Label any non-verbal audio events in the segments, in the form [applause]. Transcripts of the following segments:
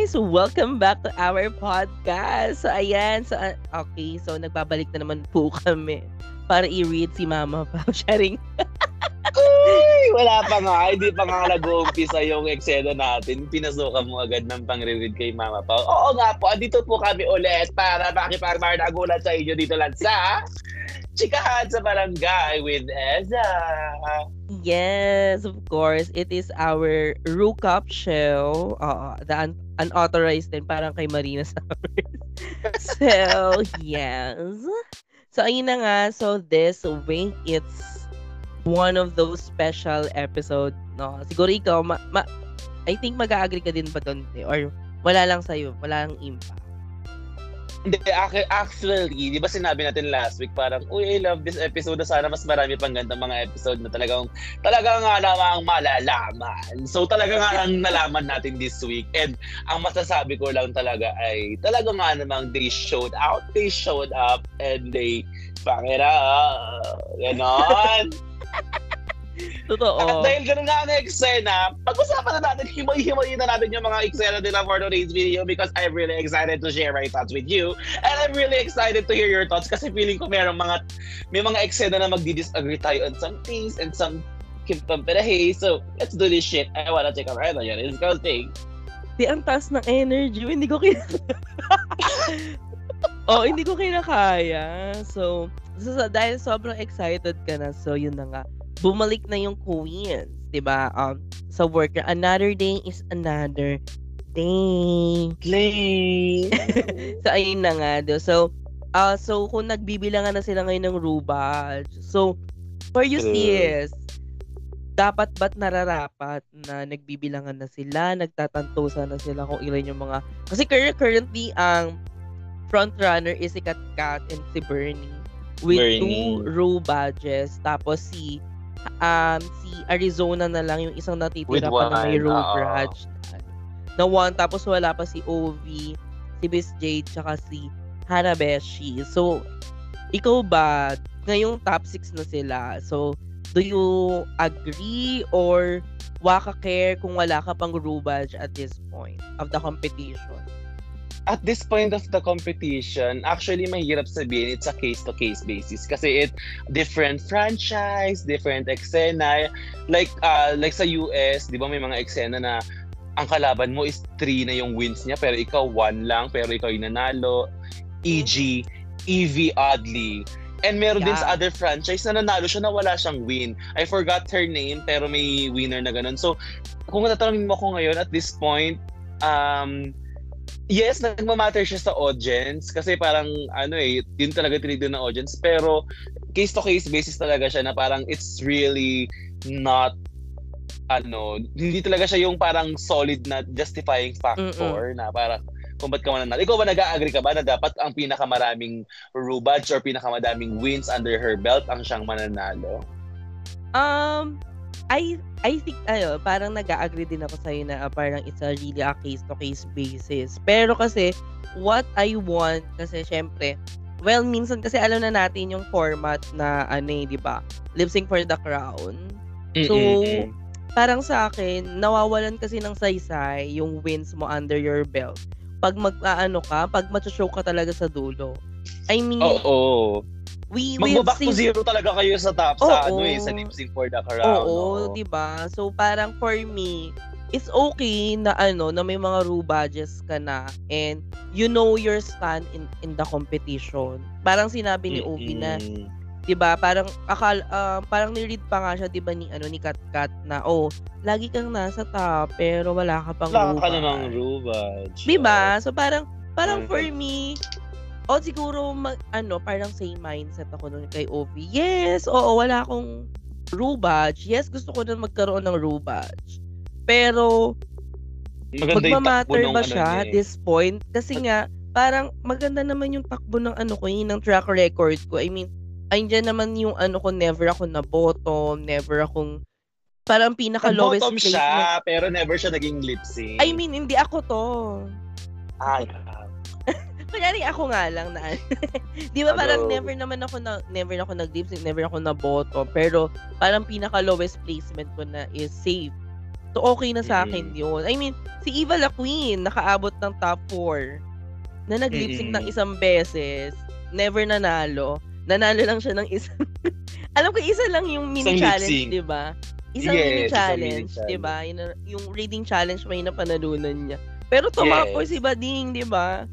guys! Welcome back to our podcast. So, ayan. So, uh, okay. So, nagbabalik na naman po [laughs] kami para i-read si Mama [laughs] Pao. Sharing. Uy, wala pa nga. Hindi pa nga nag-uumpisa yung eksena natin. Pinasukan mo agad ng pang-read kay Mama Pao. Oo nga po, andito po kami ulit para makipagmardagulan sa inyo dito lang sa Chikahan sa Barangay with Eza. Yes, of course. It is our Rookup show. Uh, the un- unauthorized din, parang kay Marina [laughs] Summers. so, yes. So, ayun na nga. So, this week, it's one of those special episode, no? Siguro ikaw, ma- ma- I think mag-agree ka din ba doon? Or wala lang sa'yo? Wala lang impact? Hindi, actually, di ba sinabi natin last week, parang, uy, I love this episode na sana mas marami pang ganda mga episode na talagang, talaga nga namang malalaman. So talaga nga lang nalaman natin this week. And ang masasabi ko lang talaga ay, talaga nga namang they showed out, they showed up, and they, pangera, ganon. Totoo. At dahil ganun nga ang eksena, pag-usapan na natin, himay-himayin na natin yung mga eksena nila for today's video because I'm really excited to share my thoughts with you. And I'm really excited to hear your thoughts kasi feeling ko merong mga, may mga eksena na magdi-disagree tayo on some things and some kimpamperahe. So, let's do this shit. I wanna take a ride on you. Let's go thing. Di, ang taas ng energy. Hindi ko kinakaya. [laughs] oh, hindi ko kinakaya. So, so, dahil sobrang excited ka na, so yun na nga bumalik na yung queens, 'di ba? Um sa work another day is another day. Play. [laughs] so ayun na nga do. So uh, so kung nagbibilangan na sila ngayon ng rubaj. So for you sis, dapat ba't nararapat na nagbibilangan na sila, nagtatantosan na sila kung ilan yung mga kasi currently ang front runner is si Kat Kat and si Bernie with Bernie. two row badges tapos si um, si Arizona na lang yung isang natitira pa na may road uh, rage. Na one tapos wala pa si OV si Miss Jade tsaka si Hanabeshi so ikaw ba ngayong top 6 na sila so do you agree or waka care kung wala ka pang rubage at this point of the competition at this point of the competition, actually mahirap sabihin it's a case-to-case basis kasi it different franchise, different eksena. Like uh, like sa US, 'di ba may mga eksena na ang kalaban mo is 3 na yung wins niya pero ikaw 1 lang pero ikaw yung nanalo. E.g. Evie Oddly. And meron yeah. din sa other franchise na nanalo siya na wala siyang win. I forgot her name pero may winner na ganun. So, kung tatanungin mo ko ngayon at this point, um, yes, nagmamatter siya sa audience kasi parang ano eh, yun talaga tinignan ng audience. Pero case to case basis talaga siya na parang it's really not ano, hindi talaga siya yung parang solid na justifying factor Mm-mm. na parang kung ba't ka mananalo. Ikaw ba nag-agree ka ba na dapat ang pinakamaraming rubage or pinakamadaming wins under her belt ang siyang mananalo? Um, I I think ano, parang nag-agree din ako sa na uh, parang it's a really a case to case basis. Pero kasi what I want kasi syempre well minsan kasi alam na natin yung format na ano eh, 'di ba? Lip sync for the crown. So Mm-mm. parang sa akin nawawalan kasi ng saysay yung wins mo under your belt. Pag mag-aano ka, pag macho-show ka talaga sa dulo. I mean, Oo. Oh, oh we Magbo-back seen... to zero talaga kayo sa top oh, sa ano eh sa lip sync for the crown. Oo, no? 'di ba? So parang for me, it's okay na ano na may mga rule badges ka na and you know your stand in in the competition. Parang sinabi ni Ovi na 'di ba? Parang akal uh, parang ni-read pa nga siya 'di ba ni ano ni Kat Kat na oh, lagi kang nasa top pero wala ka pang wala ka namang rule badge. 'Di ba? So parang parang for me o siguro mag, ano, parang same mindset ako nun kay Ovi. Yes, oo, wala akong Rue badge. Yes, gusto ko na magkaroon ng Rue badge. Pero maganda magmamatter ba ano siya ano, this point? Kasi nga, parang maganda naman yung takbo ng ano ko, yung ng track record ko. I mean, ayun naman yung ano ko, never ako na bottom, never akong parang pinaka lowest bottom siya, pero never siya naging lip sync. I mean, hindi ako to. Ay, Kunyari ako nga lang na [laughs] Di ba parang never naman ako na never ako nag-lip sync, never ako na bottom, pero parang pinaka lowest placement ko na is safe So, okay na sa akin yun. I mean, si Eva La Queen, nakaabot ng top 4 na nag-lip sync ng isang beses, never nanalo. Nanalo lang siya ng isang... [laughs] Alam ko, isa lang yung mini Isang lip challenge, sync. di ba? Isang Yes, mini isang challenge, mini di ba? Yung, yung reading challenge may napanalunan niya. Pero tumapo Yes. si Bading, di ba?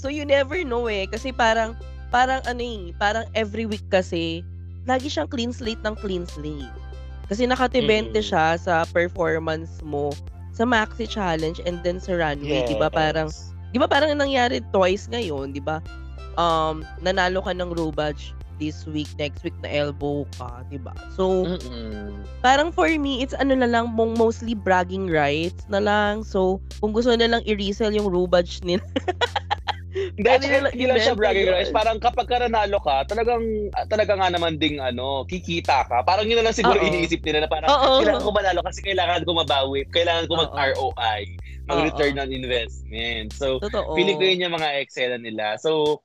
So, you never know eh. Kasi parang, parang ano eh, parang every week kasi, lagi siyang clean slate ng clean slate. Kasi nakatibente Mm. siya sa performance mo sa Maxi Challenge and then sa runway, 'di ba? Parang 'di ba parang nangyari twice ngayon, 'di ba? Um, nanalo ka ng Robach this week, next week na elbow ka, 'di ba? So, Mm-mm. parang for me, it's ano na lang, mong mostly bragging rights na lang. So, kung gusto na lang i-resell yung Robach nila. [laughs] Hindi, tsaka nila hindi lang siya bragging rights. Parang kapag ka nanalo ka, talagang, ah, talaga nga naman ding, ano, kikita ka. Parang yun na lang siguro Oo. iniisip nila na parang, Oo. kailangan ko manalo kasi kailangan ko mabawi, kailangan ko mag-ROI, mag-return on investment. So, Totoo. feeling ko yun yung mga eksena nila. So,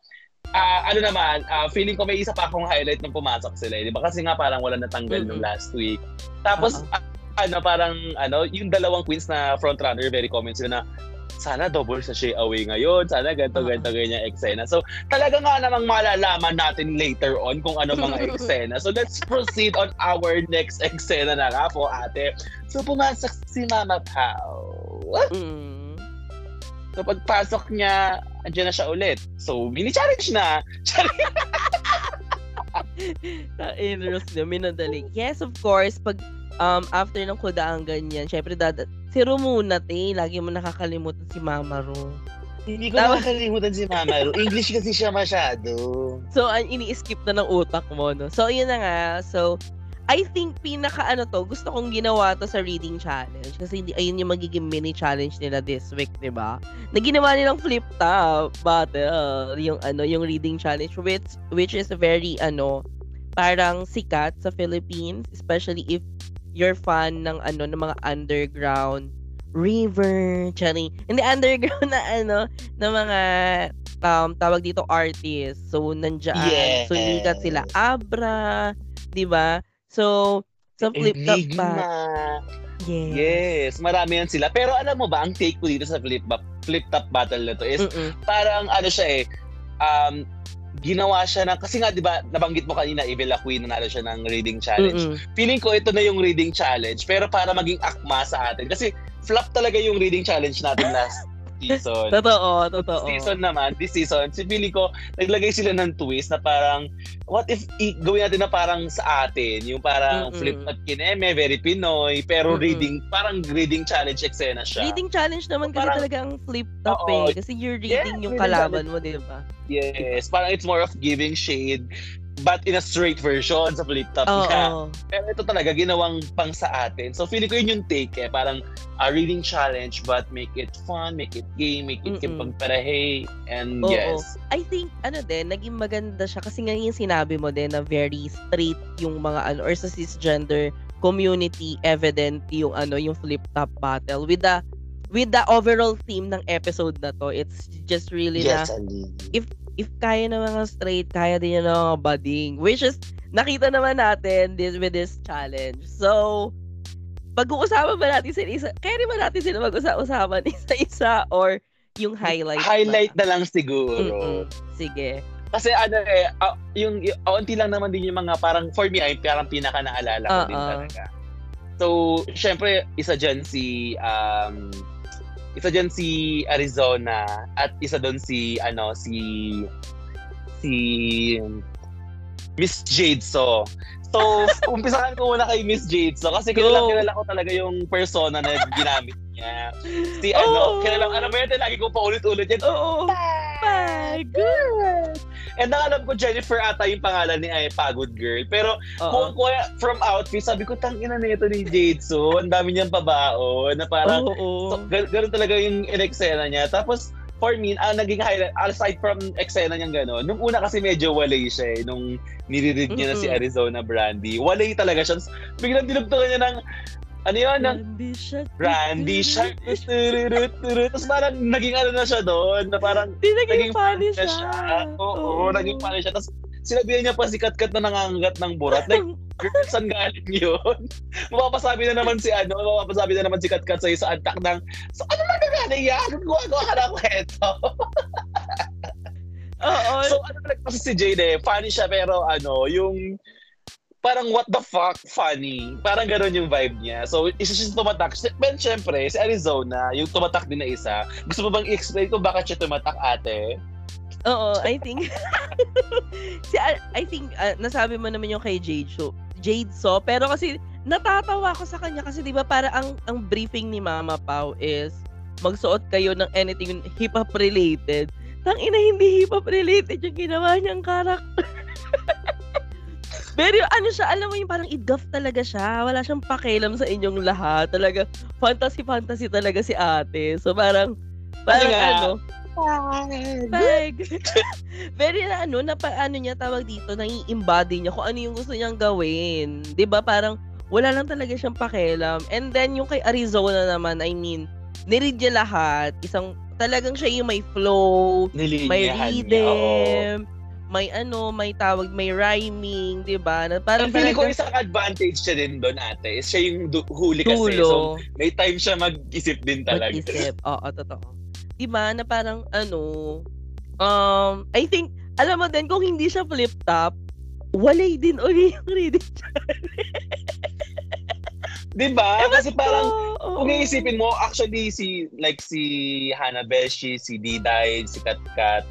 ah ano naman, ah, feeling ko may isa pa akong highlight nung pumasok sila. eh. Di ba? Kasi nga parang wala natanggal Mm-mm. nung last week. Tapos, Oo. ah, ano, parang, ano, yung dalawang queens na frontrunner, very comment sila na, sana double sa Shea away ngayon, sana ganito, Oo. ganito, ganyan eksena. So, talaga nga namang malalaman natin later on kung ano mga [laughs] eksena. So, let's proceed on our next eksena na nga po, ate. So, pumasok si Mama Pao. Mm. So pagpasok niya, andyan na siya ulit. So mini challenge na. [laughs] Ka-interest niya, minadali. Yes, of course, pag um, after ng kudaang ganyan, syempre, dada, si Ro muna, te. Lagi mo nakakalimutan si Mama Ro. Hindi ko Tama. nakakalimutan si Mama Ro. English kasi siya masyado. So, ang ini-skip na ng utak mo, no? So, yun na nga. So, I think pinaka ano to, gusto kong ginawa to sa reading challenge kasi hindi ayun yung magiging mini challenge nila this week, 'di ba? Na ginawa nilang flip top battle, yung ano, yung reading challenge which which is very ano, parang sikat sa Philippines, especially if you're fan ng ano ng mga underground river, chari. Hindi underground [laughs] na ano, ng mga um, tawag dito artists. So, nandiyan. Yes. Sumikat sila. Abra, di ba? So, sa flip top ba? Yes. Yes, marami yan sila. Pero alam mo ba, ang take ko dito sa flip, flip top battle na to is Mm-mm. parang ano siya eh, um, ginawa siya ng, kasi nga di ba nabanggit mo kanina, Evil La Queen, nanalo siya ng reading challenge. Mm-mm. feeling ko ito na yung reading challenge pero para maging akma sa atin kasi flop talaga yung reading challenge natin last season. Totoo, totoo. This season naman, this season, si feeling ko, naglagay sila ng twist na parang, what if i- gawin natin na parang sa atin, yung parang Mm-mm. flip at kineme, very Pinoy, pero Mm-mm. reading, parang reading challenge eksena siya. Reading challenge naman kasi Parang- talaga ang flip Oo. eh. Kasi you're reading Yeah, yung reading kalaban mo, di ba? Yes, parang it's more of giving shade, but in a straight version sa flip top Oo. niya. Pero ito talaga, ginawang pang sa atin. So, feeling ko yun yung take eh. Parang a reading challenge, but make it fun, make it game, make it kimpagparahe. And Oo. yes. I think, ano din, naging maganda siya kasi nga yung sinabi mo din na very straight yung mga ano, or sa cisgender community evident yung ano, yung flip top battle with the with the overall theme ng episode na to. It's just really na Ali. if kaya ng mga straight, kaya din ng mga bading. Which is, nakita naman natin this, with this challenge. So, pag-uusapan ba natin sila isa, kaya rin ba natin sila mag-usapan [laughs] isa-isa or yung highlight Highlight na? na lang siguro. Mm-mm. Sige. Kasi ano eh, ah, yung, yung auntie lang naman din yung mga parang, for me, ay parang pinaka naalala ko din Oo. talaga. So, syempre, isa dyan si, um, isa dyan si Arizona at isa doon si, ano, si, si Miss Jade So. So, [laughs] umpisahan ko muna kay Miss Jade So kasi kilala, kilala ko talaga yung persona na ginamit niya. Si ano, Oh. kilala, ano ba yun, lagi ko paulit-ulit yan. Oo. Pagod. And ang alam ko, Jennifer ata yung pangalan ni ay Pagod Girl. Pero kung kuya, from outfit, sabi ko, tangina na ito ni Jade So. Ang dami niyang pabao na parang, Oo. so, gan- ganun talaga yung in-eksena niya. Tapos, for me, ang naging highlight, aside from eksena niyang gano'n, nung una kasi medyo walay siya eh, nung niririd niya na si. Arizona Brandy. Walay talaga siya. Biglang dinugtungan niya ng, ano yun, ng Brandy Shark. Tururut. Tapos parang naging ano na siya doon, na parang Di naging naging funny siya. siya. Oo, naging funny siya. Tapos sinabihan niya pa si Katkat na nangangagat ng burat. Like, [laughs] girl, saan galing [laughs] yun? mapapasabi na naman si ano, mapapasabi na naman si Katkat sa'yo sa antak ng, so ano na galing yan? Gawa-gawa ka na kwento. [laughs] Oo. so ano nagpasa si Jade eh, funny siya pero ano, yung parang what the fuck funny. Parang gano'n yung vibe niya. So, isa siya tumatak. But syempre, si Arizona, yung tumatak din na isa. Gusto mo bang i-explain kung bakit siya tumatak, ate? Oo, I think [laughs] si I think uh, nasabi mo naman yung kay Jade so Jade so pero kasi natatawa ako sa kanya kasi 'di ba para ang ang briefing ni Mama Pau is magsuot kayo ng anything hip hop related. Tang ina hindi hip hop related yung ginawa niyang karakter. [laughs] Pero ano siya, alam mo yung parang idgaf talaga siya. Wala siyang pakialam sa inyong lahat. Talaga, fantasy-fantasy talaga si ate. So parang, parang ano, Pag. [laughs] Very na ano, na ano niya tawag dito, nai-embody niya kung ano yung gusto niyang gawin. 'Di ba Parang wala lang talaga siyang pakialam. And then yung kay Arizona naman, I mean, niread niya lahat. Isang, talagang siya yung may flow, may rhythm, niya, may ano, may tawag, may rhyming, 'di ba? Na parang feeling ko isang advantage siya din doon, ate. Siya yung du- huli kasi. Tulo. So, may time siya mag-isip din talaga. Mag-isip. Oo, totoo. 'Di ba? Na parang ano, um, I think alam mo din kung hindi siya flip top, walay din uli yung reading Di ba? Kasi parang, oh, kung iisipin mo, actually, si, like, si Hannah Beshi, si Diday, si Katkat,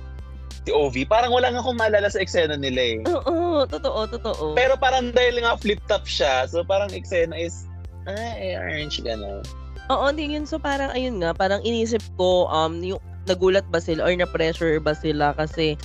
Ovi, parang wala nga akong maalala sa eksena nila eh. Oo, totoo, totoo. Pero parang dahil nga flip-top siya, so parang eksena is, ay, orange, gano'n. Oo, hindi yun. So parang, ayun nga, parang inisip ko, um, yung, nagulat ba sila or na-pressure ba sila kasi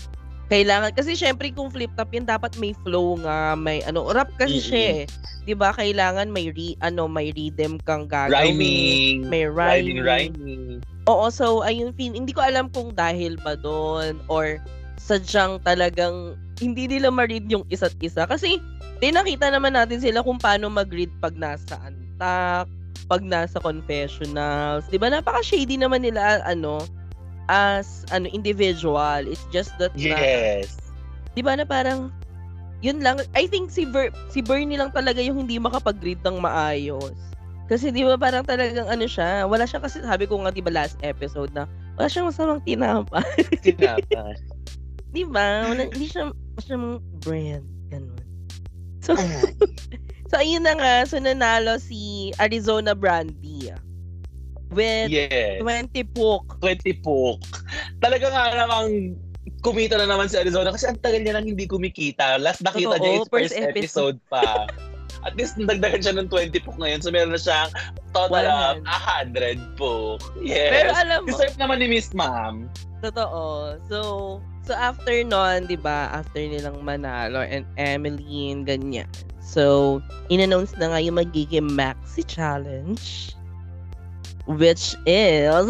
kailangan kasi syempre kung flip top yun dapat may flow nga may ano rap kasi mm-hmm. siya eh 'di ba kailangan may re, ano may rhythm kang gagawin rhyming may rhyming, rhyming, rhyming. Oo, so ayun, hindi ko alam kung dahil ba doon or sadyang talagang hindi nila ma-read yung isa't isa. Kasi, di nakita naman natin sila kung paano mag-read pag nasa antak, pag nasa confessionals. Di ba? Napaka-shady naman nila, ano, as, ano, individual. It's just that, yes. Na, di ba na parang, yun lang. I think si, Ver, si Bernie lang talaga yung hindi makapag-read ng maayos. Kasi di ba parang talagang ano siya, wala siya kasi sabi ko nga di ba last episode na wala siyang masamang tinapa. [laughs] tinapa. di ba? Wala, hindi siya masamang brand. Ganun. So, [laughs] so ayun na nga. So nanalo si Arizona Brandy with yes. 20 pook. 20 pook. Talaga nga namang kumita na naman si Arizona kasi ang tagal niya nang hindi kumikita. Last nakita Totoo, niya is first, first episode, episode pa. at least nagdagan siya ng 20 book ngayon. So meron na siyang total 100. of 100 book. Yes. Pero alam mo, Deserve naman ni Miss Ma'am. Totoo. So, so after nun, di ba, after nilang manalo and Emeline, ganyan. So, in-announce na nga yung magiging Maxi Challenge. Which is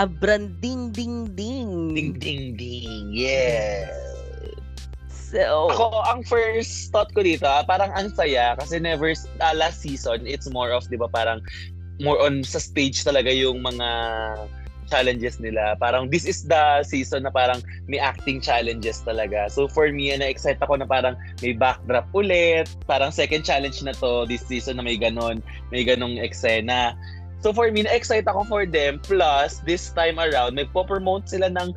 a branding ding ding. Ding ding ding. Yeah. So, ako, ang first thought ko dito, ah, parang ang saya kasi never, uh, last season, it's more of, di ba, parang more on sa stage talaga yung mga challenges nila. Parang this is the season na parang may acting challenges talaga. So for me, na-excite ako na parang may backdrop ulit. Parang second challenge na to this season na may ganon, may ganong eksena. So for me, na-excite ako for them. Plus, this time around, may po-promote sila ng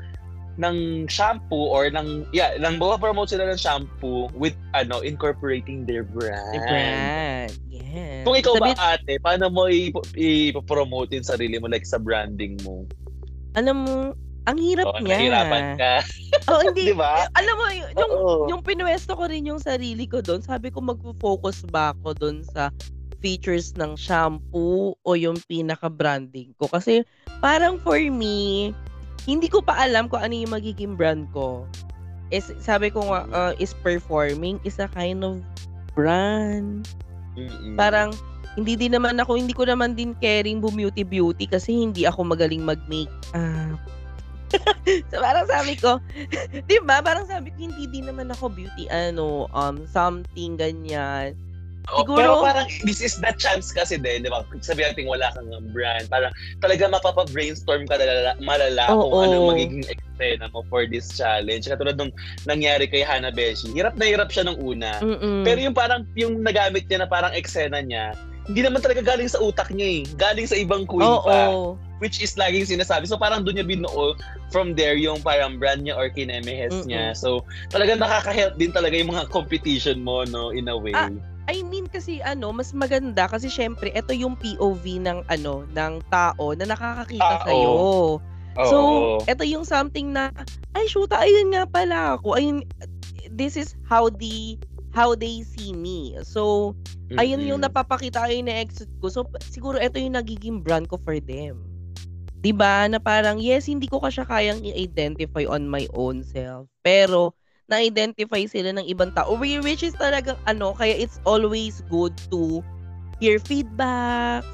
ng shampoo or ng yeah, ng promote sila ng shampoo with ano incorporating their brand. Their brand. Yes. Kung ikaw Sabi, ba ate, paano mo i-promote yung sarili mo like sa branding mo? Alam mo, ang hirap oh, niya. Nahirapan ka. [laughs] oh, hindi. [laughs] diba? Alam mo, yung, Oo. yung pinwesto ko rin yung sarili ko doon, sabi ko magfo-focus ba ako doon sa features ng shampoo o yung pinaka-branding ko. Kasi parang for me, hindi ko pa alam kung ano yung magiging brand ko. Is, sabi ko nga, uh, is performing is a kind of brand. Mm-mm. Parang, hindi din naman ako, hindi ko naman din caring beauty beauty kasi hindi ako magaling mag-make up. [laughs] so parang sabi ko, [laughs] 'di ba? Parang sabi ko hindi din naman ako beauty ano, um something ganyan. Oh, Siguro, pero parang this is the chance kasi din, di ba? Sabi natin wala kang brand. Parang talaga mapapa-brainstorm ka malala, malala oh, kung oh. ano oh. magiging eksena mo for this challenge. Katulad nung nangyari kay Hanabeshi. Hirap na hirap siya nung una. Mm-mm. Pero yung parang, yung nagamit niya na parang eksena niya, hindi naman talaga galing sa utak niya eh. Galing sa ibang queen Oo. pa. Which is laging sinasabi. So parang doon niya binuo from there yung parang brand niya or kinemehes Mm-mm. niya. So talagang nakaka-help din talaga yung mga competition mo, no, in a way. Ah, I mean kasi ano, mas maganda kasi syempre ito yung POV ng ano, ng tao na nakakakita Ah, sa iyo. So, ito yung something na ay shoot, ayun nga pala ako. Ayun this is how the how they see me. So, ayun yung napapakita ayun na exit ko. So, siguro ito yung nagiging brand ko for them. 'Di ba? Na parang yes, hindi ko kasya kayang i-identify on my own self. Pero na-identify sila ng ibang tao. Whi- Which is talagang ano, kaya it's always good to hear feedbacks,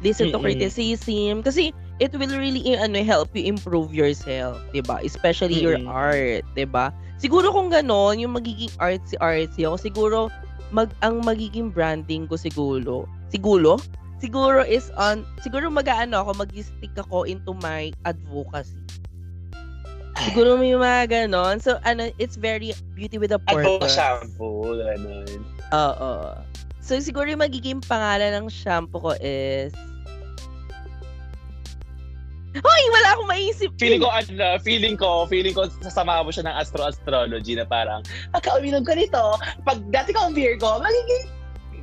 listen to criticism kasi it will really eh, ano help you improve yourself, ba? Especially your art, ba? Siguro kung ganon, yung magiging artsy artsy ako, siguro mag ang magiging branding ko siguro, siguro siguro is on siguro mag-aano ako, mag-stick ako into my advocacy. Siguro may mga ganon. So, ano, it's very beauty with a Advo purpose. shampoo, ganun. Oo. So, siguro yung magiging pangalan ng shampoo ko is... Hoy, wala akong maisip. Feeling ko, ano, feeling ko, feeling ko, sasama mo siya ng astro-astrology na parang, pagka uminom ka nito, pag dati ka ang Virgo, magiging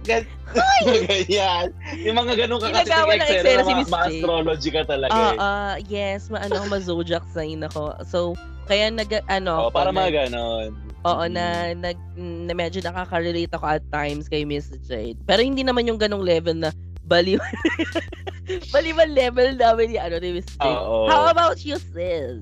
Gan- [laughs] ganyan. Yung mga ganun ka kasi ng eksena si ma-astrology ka talaga Ah, eh. ah, yes, maano ako ma-zodiac sign ako. So, kaya nag, ano, Oh, para mga ganon. Oo, Mm. na, nag, na medyo nakaka-relate ako at times kay Miss Jade. Pero hindi naman yung ganong level na baliw. [laughs] baliwan level namin ni, ano, ni Miss Jade. Oo. How about you, sis?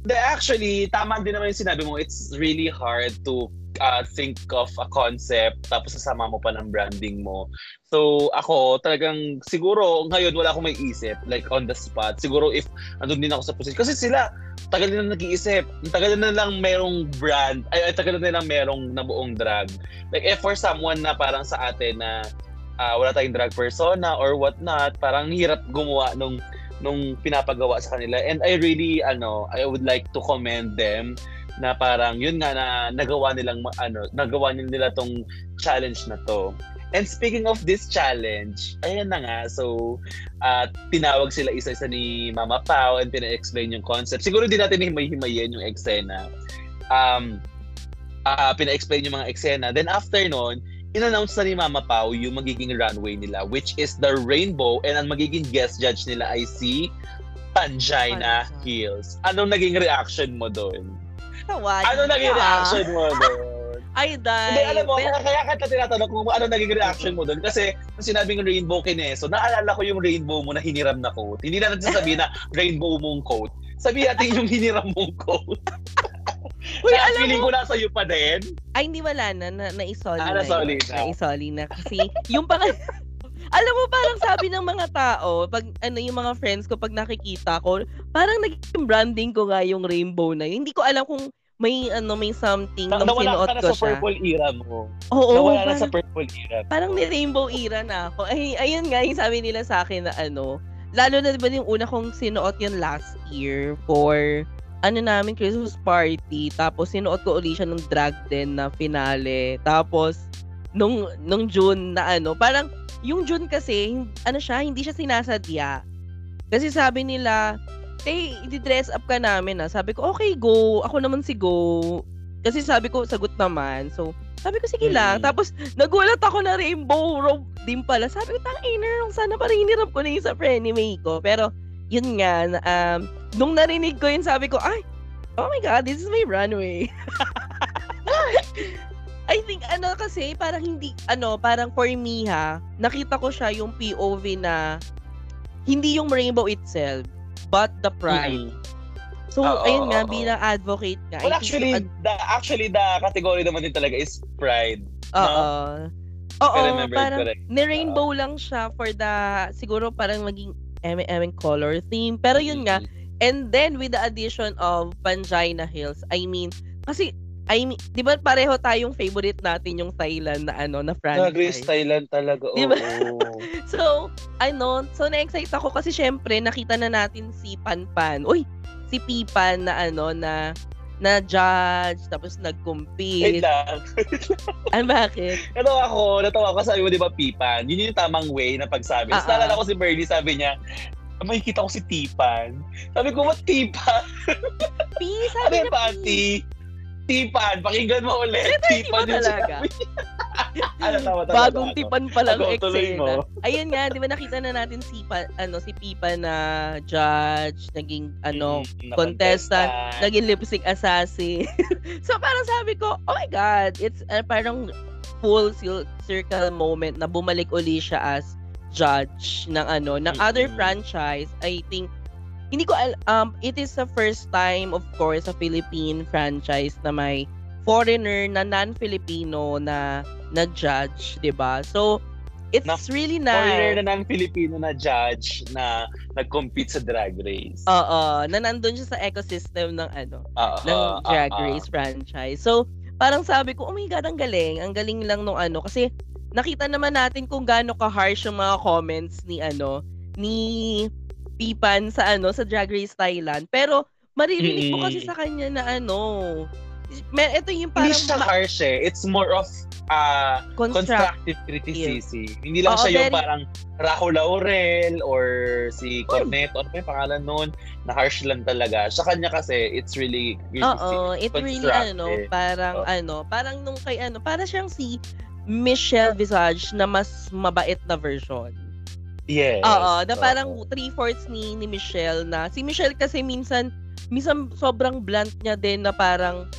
The, actually, tama din naman yung sinabi mo, it's really hard to uh, think of a concept tapos sasama mo pa ng branding mo. So, ako, talagang siguro ngayon wala akong may isip like on the spot. Siguro if andun din ako sa position. Kasi sila, tagal na nag-iisip. Tagal na lang merong brand. Ay, ay tagal na lang merong nabuong drag. Like, if for someone na parang sa atin na ah, wala tayong drag persona or what not, parang hirap gumawa nung nung pinapagawa sa kanila. And I really, ano, I would like to commend them na parang yun nga na nagawa nilang ano, nagawa nila tong challenge na to. And speaking of this challenge, ayan na nga, so uh, tinawag sila isa-isa ni Mama Pao and pina-explain yung concept. Siguro din natin himay-himayin yung eksena. Um, uh, pina-explain yung mga eksena. Then after nun, in-announce na ni Mama Pao yung magiging runway nila, which is the rainbow and ang magiging guest judge nila ay si Pangina Pangina. Hills. Anong naging reaction mo doon? Tawad. Ano naging reaction mo doon? Ay, dahil. Hindi, alam mo, kaya, kaya ka tinatanong kung ano naging reaction mo doon. Kasi nung sinabing rainbow kineso, naalala ko yung rainbow mo na hiniram na coat. Hindi na natin sasabihin na [laughs] rainbow mong coat. Sabihin natin yung hiniram mong coat. [laughs] Uy, na alam feeling mo, ko nasa iyo pa din. ay, hindi wala na, na naisoli Ah, na. nasoli yun. na. Naisoli na. Kasi, yung pang... [laughs] alam mo, parang sabi ng mga tao, pag ano yung mga friends ko, pag nakikita ko, parang naging branding ko nga yung rainbow na yun. Hindi ko alam kung may ano may something Na, nung nawala sinuot ka na ko sa siya. purple era mo. Oo, nawala na parang, sa purple era. parang ni rainbow era na ako. Ay, ayun nga, yung sabi nila sa akin na ano, lalo na diba yung una kong sinuot yun last year for ano namin Christmas party tapos sinuot ko ulit siya nung drag din na finale tapos nung nung June na ano parang yung June kasi ano siya hindi siya sinasadya kasi sabi nila eh i-dress up ka namin na sabi ko okay go. Ako naman si go. Kasi sabi ko sagot naman. So sabi ko sige lang. Mm. tapos nagulat ako na rainbow robe din pala. Sabi ko tang ina sana pa rin hinirap ko na yung sa frenemy ko. Pero yun nga um, nung narinig ko yun sabi ko ay oh my god this is my runway. [laughs] I think ano kasi parang hindi ano parang for me ha nakita ko siya yung POV na hindi yung rainbow itself but the pride. Mm. So Oo, ayun nga oo. bilang advocate nga. Well, actually, ad- the, actually, the category naman din talaga is pride. oo. Oo, parang correct. ni-rainbow lang siya for the siguro parang maging M&M color theme. Pero yun nga, And then with the addition of Pangina Hills, I mean, kasi I mean, 'di ba pareho tayong favorite natin yung Thailand na ano na Drag Race franchise. Thailand talaga. Oo. Di ba? [laughs] So, ano, so na-excite ako kasi syempre nakita na natin si Panpan. Uy, si Pipan na ano na na judge tapos Wait nag-compete. lang. Ay [laughs] bakit? Natawa ako, natawa ako. Sabi mo, di ba, Pipan? Yun yung tamang way na pagsabi. Tapos Ah, ah. naalala ko si Bernie, sabi niya, may kita ko si Tipan. Sabi ko, what Tipan? P, Ano sabi yung na P. panty? Tipan, pakinggan mo ulit. Iba yung talaga. sinabi. ano, [laughs] tawa, tawa, Bagong tipan pa lang eksena. mo. Ayun nga, 'di ba nakita na natin si pa, ano si Pipa na judge, naging ano, Mm, na contestant, naging lip sync assassin. [laughs] so parang sabi ko, oh my god, it's uh, parang full circle moment na bumalik uli siya as judge ng ano, ng other franchise. I think hindi ko al- um it is the first time of course sa Philippine franchise na may foreigner na non-Filipino na nag-judge, 'di ba? So it's Na- really Foreigner nice. na ng Filipino na judge na nag-compete sa drag race. Oo, na nandun siya sa ecosystem ng ano, Oo, ng Drag oo. Race franchise. So, parang sabi ko, oh my God, ang galing. Ang galing lang nung ano. Kasi, nakita naman natin kung gaano ka-harsh yung mga comments ni ano, ni Pipan sa ano, sa Drag Race Thailand. Pero, maririnig mo kasi sa kanya na ano, may, ito yung Hindi parang siya ma- harsh eh. It's more of uh, construct. constructive criticism. Hindi lang Oo, siya yung very- parang Rahul Laurel or si Corneto, ano pa yung pangalan nun, na harsh lang talaga. Sa kanya kasi, it's really, really Oo, it really ano, parang Oo. ano, parang nung kay ano, para siyang si Michelle Visage na mas mabait na version. Yes. Oo, na parang three-fourths ni, ni Michelle na, si Michelle kasi minsan, minsan sobrang blunt niya din na parang,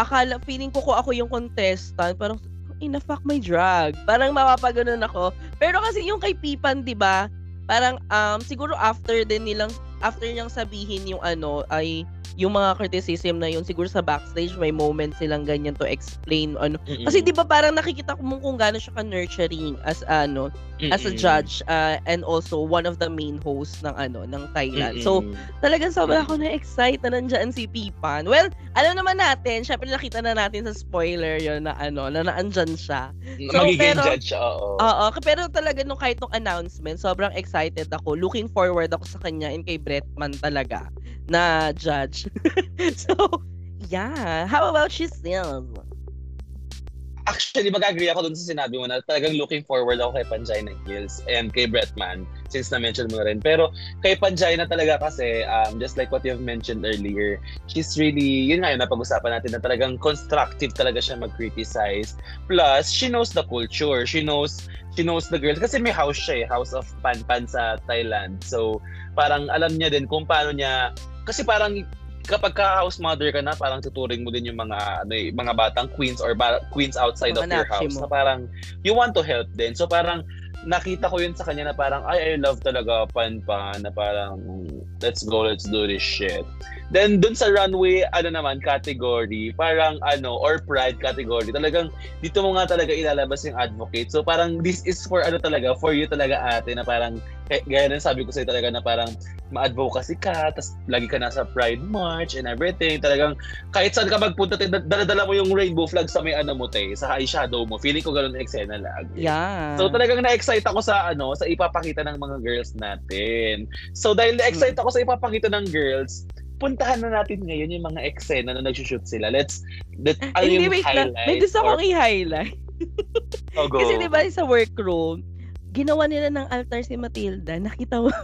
akala, feeling ko ko ako yung contestant, parang, ina fuck my drag. Parang mapapaganon ako. Pero kasi yung kay Pipan, di ba, parang, um, siguro after din nilang, after niyang sabihin yung ano, ay, yung mga criticism na yun, siguro sa backstage, may moment silang ganyan to explain, ano. Mm-mm. Kasi di ba parang nakikita ko mo kung gaano siya ka-nurturing as ano, as a Mm-mm. judge uh, and also one of the main hosts ng ano ng Thailand. So Mm-mm. talagang sobrang ako na-excite na nandiyan si Pipan. Well, alam naman natin, syempre nakita na natin sa spoiler yon na ano, na naandyan siya. So, magiging pero- judge siya, oo. Oo, pero talaga nung kahit nung announcement, sobrang excited ako. Looking forward ako sa kanya and kay Bretman talaga na judge. [laughs] so, yeah. How about Giselle? Actually, mag-agree ako dun sa sinabi mo na talagang looking forward ako kay Panjina Hills and kay Bretman since na-mention mo na rin. Pero kay Panjina talaga kasi, um, just like what you've mentioned earlier, she's really, yun nga yun, napag-usapan natin na talagang constructive talaga siya mag-criticize. Plus, she knows the culture. She knows she knows the girls. Kasi may house siya eh, House of Pan Pan sa Thailand. So, parang alam niya din kung paano niya, kasi parang kapag ka house mother ka na, parang tuturing mo din yung mga ano, eh, mga batang queens or ba- queens outside Mga of your house mo. na parang you want to help din. So parang nakita ko yun sa kanya na parang ay I love talaga pan pan na parang let's go let's do this shit. Then dun sa runway ano naman category parang ano or pride category talagang dito mo nga talaga ilalabas yung advocate. So parang this is for ano talaga for you talaga ate na parang eh, gaya ng sabi ko sa'yo talaga na parang ma-advocacy ka, tas lagi ka nasa Pride March and everything. Talagang kahit saan ka magpunta, dala-dala mo yung rainbow flag sa may ano mo, te, sa eyeshadow mo. Feeling ko ganun eksena lagi. Yeah. So talagang na-excite ako sa ano, sa ipapakita ng mga girls natin. So dahil na-excite ako sa ipapakita ng girls, puntahan na natin ngayon yung mga eksena na nag-shoot sila. Let's let ano Hindi, yung wait lang. highlight May gusto or- akong i-highlight. Oh, go. Kasi di ba sa workroom, ginawa nila ng altar si Matilda. Nakita mo? [laughs]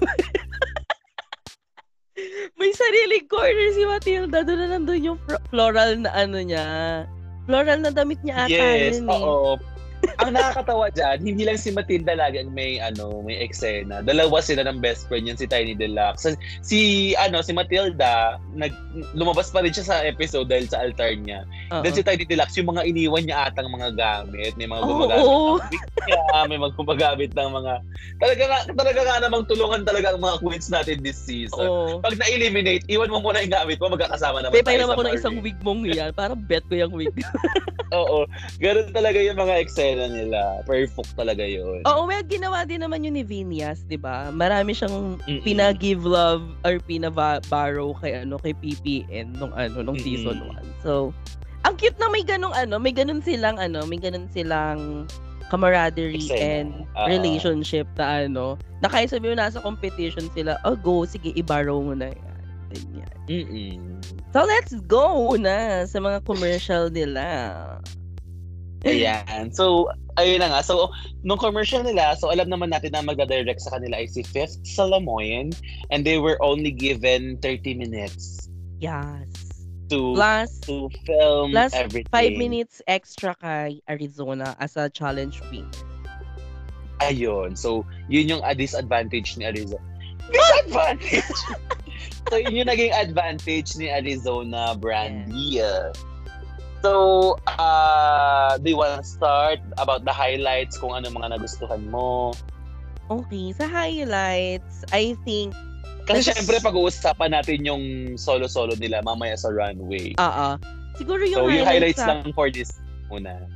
May sariling corner si Matilda. Doon na nandun yung floral na ano niya. Floral na damit niya ata Yes, eh. oo. [laughs] ang nakakatawa dyan, hindi lang si Matilda lagi ang may ano, may eksena. Dalawa sila ng best friend yan si Tiny Deluxe. Si ano, si Matilda, nag lumabas pa rin siya sa episode dahil sa altar niya. Oo. Then si Tiny Deluxe, yung mga iniwan niya atang mga gamit, may mga gumagamit wig niya, may mga gumagamit ng mga talaga nga, talaga nga namang tulungan talaga ang mga queens natin this season. Oo. Pag na-eliminate, iwan mo muna yung gamit mo, magkakasama naman tayo naman sa ako ng isang wig mong yan. Parang bet ko yung wig. [laughs] Oo. Ganun talaga yung mga eksena nila. Perfect talaga yun. Oo, well, ginawa din naman yun ni Vinyas, di ba? Marami siyang Mm-mm. pina-give love or pina-borrow kay ano kay PPN nung ano nung season Mm-mm. 1. So, ang cute na may ganung ano, may ganun silang ano, may ganun silang camaraderie Eksena. and Oo. relationship na ano, na kahit sabi mo nasa competition sila, oh go, sige, i-borrow mo na yan. Ganyan. Mm-mm. So, let's go na sa mga commercial nila. Ayan. So, ayun na nga. So, nung commercial nila, so alam naman natin na magda-direct sa kanila ay si Fifth Salamoyan and they were only given 30 minutes Yes. to Plus, to film plus everything. 5 minutes extra kay Arizona as a challenge winner. Ayun. So, yun yung a disadvantage ni Arizona. Disadvantage! [laughs] so, yun yung naging advantage ni Arizona Brandy. So, uh, do you want to start about the highlights kung ano mga nagustuhan mo? Okay, sa highlights, I think, Kasi Let's- syempre pag-uusapan natin yung solo-solo nila mamaya sa runway. oo. Siguro yung so, yung highlights sa- lang for this muna.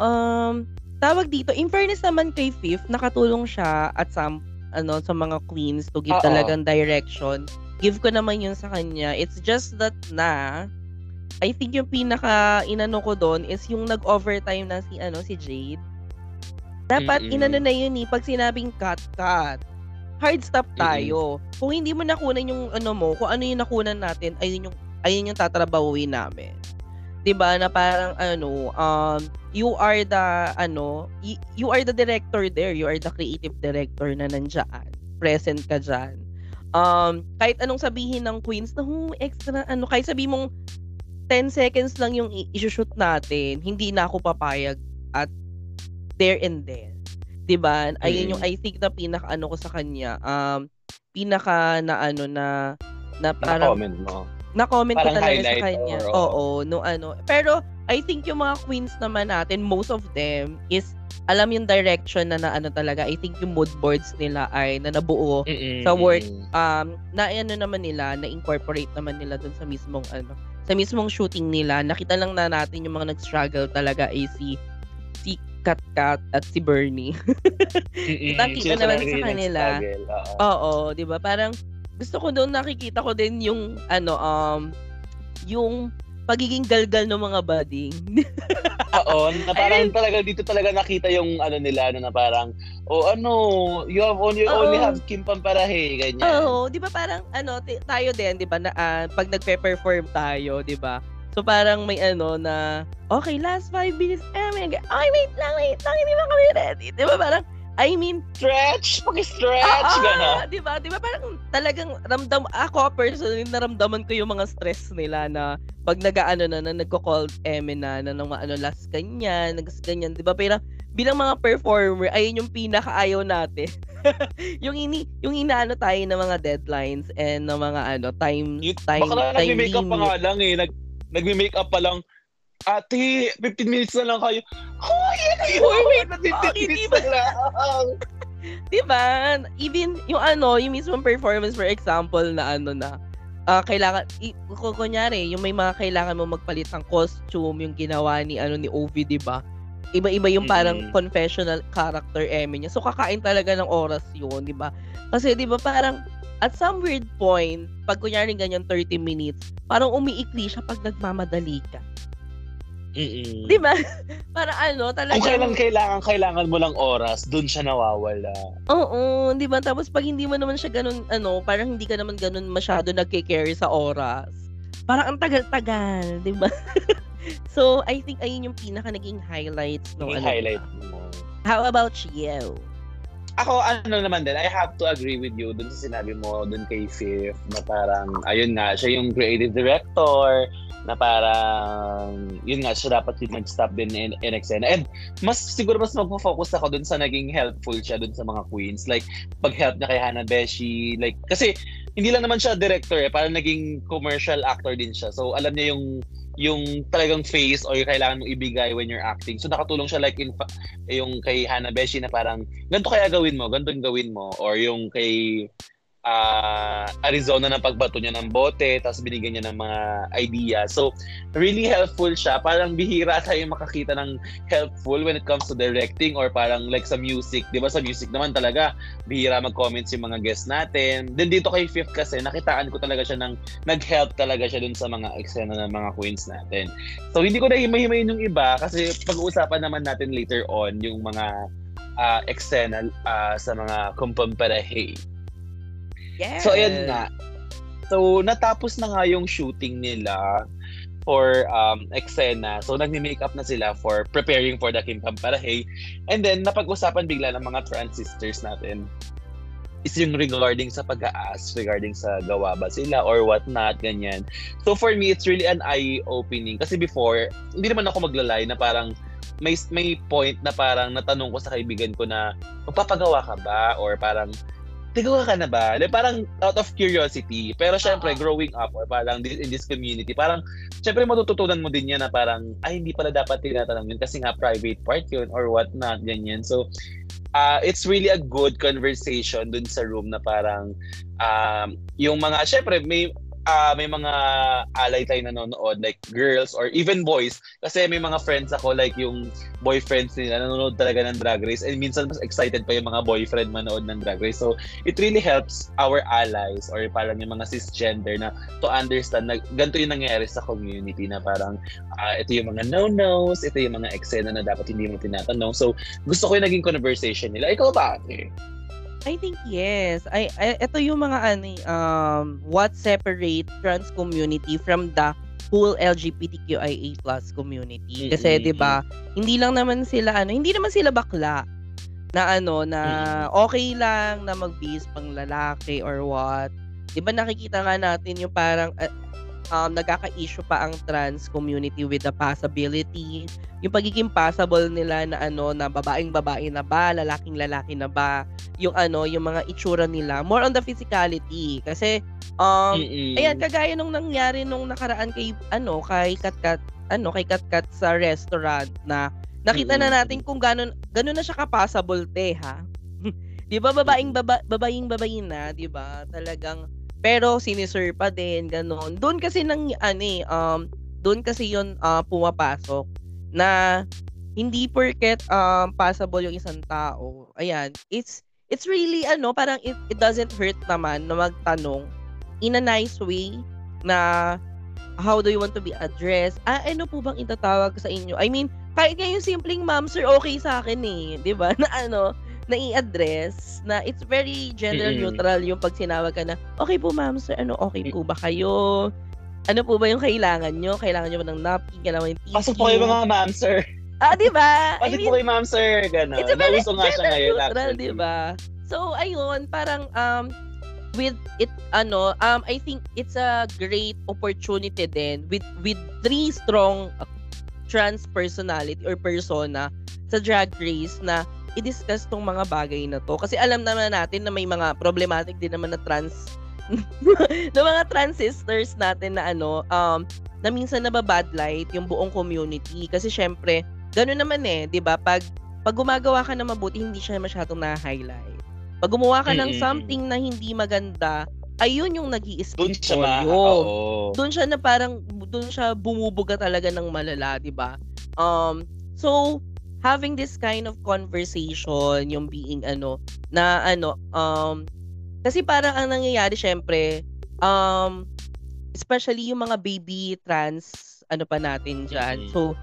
Um, tawag dito, in fairness naman kay Fifth, nakatulong siya at some, ano, sa mga queens to give Oo. talagang direction. Give ko naman yun sa kanya. It's just that na, I think yung pinaka inano ko doon is yung nag-overtime na si, ano, si Jade. Dapat Mm-mm. inano na yun eh, pag sinabing cut, cut. Hard stop tayo. Kung hindi mo nakunan yung ano mo, kung ano yung nakunan natin, ayun yung, ayun yung tatrabawin namin. 'di ba na parang ano um you are the ano y- you are the director there you are the creative director na nandiyan present ka diyan um kahit anong sabihin ng queens na "Hmm, extra ano kahit sabi mong 10 seconds lang yung i-shoot natin hindi na ako papayag at there and then 'di ba ayun yung I think na pinaka ano ko sa kanya um pinaka na ano na na parang comment mo. na-comment ko talaga sa kanya. or- Oo, no ano. Pero I think yung mga queens naman natin, most of them is alam yung direction na na ano talaga. I think yung mood boards nila ay na nabuo Mm-mm, Sa work, um na ano naman nila, na incorporate naman nila dun sa mismong ano, sa mismong shooting nila. Nakita lang na natin yung mga nag-struggle talaga ay si si Kat Kat at si Bernie. Nakita naman sa kanila. oo. Oo, 'di ba? Parang gusto ko doon nakikita ko din yung ano um yung pagiging galgal ng mga bading. [laughs] Oo, na parang talaga dito talaga nakita yung ano nila ano, na parang oh ano, you have only Oo. only have Kim Pamparahe ganyan. Oo, 'di ba parang ano ti- tayo din 'di ba na ah, pag nagpe-perform tayo, 'di ba? So parang may ano na okay, last five minutes. Oh my God. Ay, wait lang, wait lang. Hindi ba kami ready? 'Di ba parang I mean, Stretch, paki-stretch ah, gano'n. 'di ba? 'Di ba parang talagang ramdam ako personally naramdaman ko yung mga stress nila na pag nag-aano na, na nagko-call Eme na, na nang ano last ganyan, nags ganyan, 'di ba? Pero bilang mga performer, ayun yung pinakaayaw natin. [laughs] yung ini yung inaano tayo ng mga deadlines and ng mga ano time You, time baka na time nagme-makeup pa nga lang eh. Nag, nagme-makeup pa lang. Ate, 15 minutes na lang kayo. Hoy, ano yun? Hoy, wait, na 15 bakit minutes di ba- na lang. [laughs] 'Di ba? Even yung ano, yung mismong performance for example na ano na ah kailangan i, ku- kunyari yung may mga kailangan mo magpalit ng costume yung ginawa ni ano ni Ovi 'di ba iba-iba yung parang Mm. confessional character eme niya so kakain talaga ng oras yun 'di ba kasi 'di ba parang at some weird point pag kunyari ganyan 30 minutes parang umiikli siya pag nagmamadali ka Mm-mm. 'di ba [laughs] parang ano Kung talaga kailan kailangan, kailangan mo lang oras, dun siya nawawala. Oo, 'di ba? Tapos pag hindi mo naman siya ganun ano, parang hindi ka naman ganun masyado nagke-carry sa oras. Parang ang tagal-tagal, 'di ba? [laughs] so, I think ayun yung pinaka naging highlights no Yung ano. highlight mo. How about you? Ako, ano naman din, I have to agree with you dun sa sinabi mo dun kay Fifth na parang, ayun nga, siya yung creative director, na parang, yun nga, siya dapat yung mag-stop din in, in Exena. And mas, siguro mas magpo-focus ako dun sa naging helpful siya dun sa mga queens. Like, pag-help niya kay Hannah Beshi, like, kasi, hindi lang naman siya director eh, parang naging commercial actor din siya. So, alam niya yung yung talagang face or yung kailangan mong ibigay when you're acting. So nakatulong siya like in fa- yung kay Hannah Beshi na parang ganito kaya gawin mo, ganito gawin mo or yung kay ah, Arizona na pagbato niya ng bote tapos binigyan niya ng mga idea. So really helpful siya. Parang bihira tayo makakita ng helpful when it comes to directing or parang like sa music. 'Di ba sa music naman talaga bihira mag-comments yung mga guests natin. Then dito kay Fifth kasi nakitaan ko talaga siya ng nag-help talaga siya dun sa mga eksena ng mga queens natin. So hindi ko na himay-himayin yung iba kasi pag-uusapan naman natin later on yung mga uh, eksena ah, sa mga kumpamparahe. Yes. So ayan nga. So, natapos na nga yung shooting nila for um, eksena. So, nagme-makeup na sila for preparing for the Kim Pamparahay. And then, napag-usapan bigla ng mga transistors natin is yung regarding sa pag-aas, regarding sa gawa ba sila or what not, ganyan. So for me, it's really an eye-opening. Kasi before, hindi naman ako maglalay na parang may may point na parang natanong ko sa kaibigan ko na magpapagawa ka ba or parang tigawa ka na ba? Like, parang out of curiosity. Pero syempre, uh-huh. growing up or parang in this community, parang syempre matututunan mo din yan na parang ay hindi pala dapat tinatanong yun kasi nga private part yun or what not, ganyan. So, uh, it's really a good conversation dun sa room na parang um, yung mga, syempre may uh, may mga alay tayo nanonood like girls or even boys. Kasi may mga friends ako like yung boyfriends nila nanonood talaga ng drag race. And minsan mas excited pa yung mga boyfriend manood ng drag race. So it really helps our allies or parang yung mga cisgender na to understand na ganito yung nangyayari sa community na parang uh, ito yung mga no-nos ito yung mga eksena na dapat hindi mo tinatanong. So gusto ko yung naging conversation nila. Ikaw ba ate? I think yes. I, I ito yung mga ano um what separate trans community from the whole LGBTQIA+ community. Kasi mm-hmm. 'di ba, hindi lang naman sila ano, hindi naman sila bakla na ano na okay lang na magbihis pang lalaki or what. 'Di ba nakikita nga natin yung parang uh, um, nagkaka-issue pa ang trans community with the possibility, yung pagiging possible nila na ano, na babaeng babae na ba, lalaking lalaki na ba, yung ano, yung mga itsura nila, more on the physicality. Kasi, um, Mm-mm. ayan, kagaya nung nangyari nung nakaraan kay, ano, kay Katkat, ano, kay Katkat sa restaurant na nakita Mm-mm. na natin kung ganun, ganun na siya ka-possible, te, ha? [laughs] 'Di ba babaeng baba, babaeng babae na, 'di ba? Talagang pero sinisir pa din, gano'n. Doon kasi nang ano eh, um, doon kasi 'yon uh, pumapasok na hindi porket um, passable yung isang tao. Ayan, it's it's really ano, parang it, it doesn't hurt naman na magtanong in a nice way na how do you want to be addressed? Ah, ano po bang itatawag sa inyo? I mean, kahit yung simpleng ma'am, sir, okay sa akin eh. 'Di ba [laughs] Na ano, na i-address na it's very gender neutral yung pag sinawag ka na, okay po ma'am, sir, ano, okay po ba kayo? Ano po ba yung kailangan nyo? Kailangan nyo ba ng napkin? Kailangan yung tissue? Pasok po kayo mga ma'am, sir. Ah, di ba? Pasok I mean, po kayo ma'am, sir. Gano'n. It's a very Nauso nga siya ngayon. Neutral, di ba? So, ayun, parang, um, with it ano um I think it's a great opportunity then with with three strong uh, trans personality or persona sa drag race na i-discuss tong mga bagay na to. Kasi alam naman natin na may mga problematic din naman na trans [laughs] na mga trans sisters natin na ano, um, na minsan nababad light yung buong community. Kasi syempre, gano'n naman eh, di ba? Pag, pag gumagawa ka na mabuti, hindi siya masyadong na-highlight. Pag gumawa ka mm-hmm. ng something na hindi maganda, ayun yung nag i Doon siya ma- Doon siya na parang, doon siya bumubuga talaga ng malala, di ba? Um, so, having this kind of conversation, yung being ano, na ano, um, kasi parang ang nangyayari syempre, um, especially yung mga baby trans, ano pa natin dyan. Mm-hmm. So,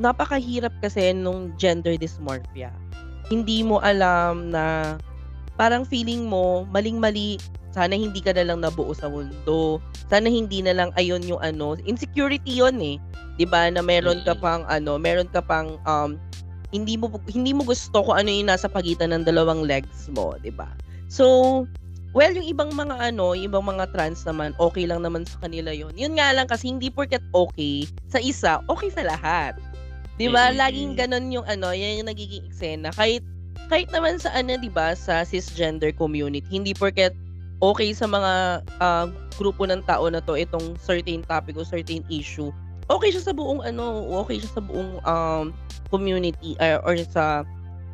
napakahirap kasi nung gender dysmorphia. Hindi mo alam na parang feeling mo maling-mali sana hindi ka na lang nabuo sa mundo. Sana hindi na lang ayon yung ano, insecurity 'yon eh. 'Di ba? Na meron ka pang ano, meron ka pang um hindi mo hindi mo gusto kung ano yung nasa pagitan ng dalawang legs mo, 'di ba? So, well, yung ibang mga ano, yung ibang mga trans naman, okay lang naman sa kanila 'yon. Yun nga lang kasi hindi porket okay sa isa, okay sa lahat. 'Di ba? Laging ganun yung ano, yan yung nagiging eksena. Kahit kahit naman sa ano, 'di ba, sa cisgender community, hindi porket okay sa mga uh, grupo ng tao na to itong certain topic o certain issue okay siya sa buong ano okay siya sa buong um, community uh, or sa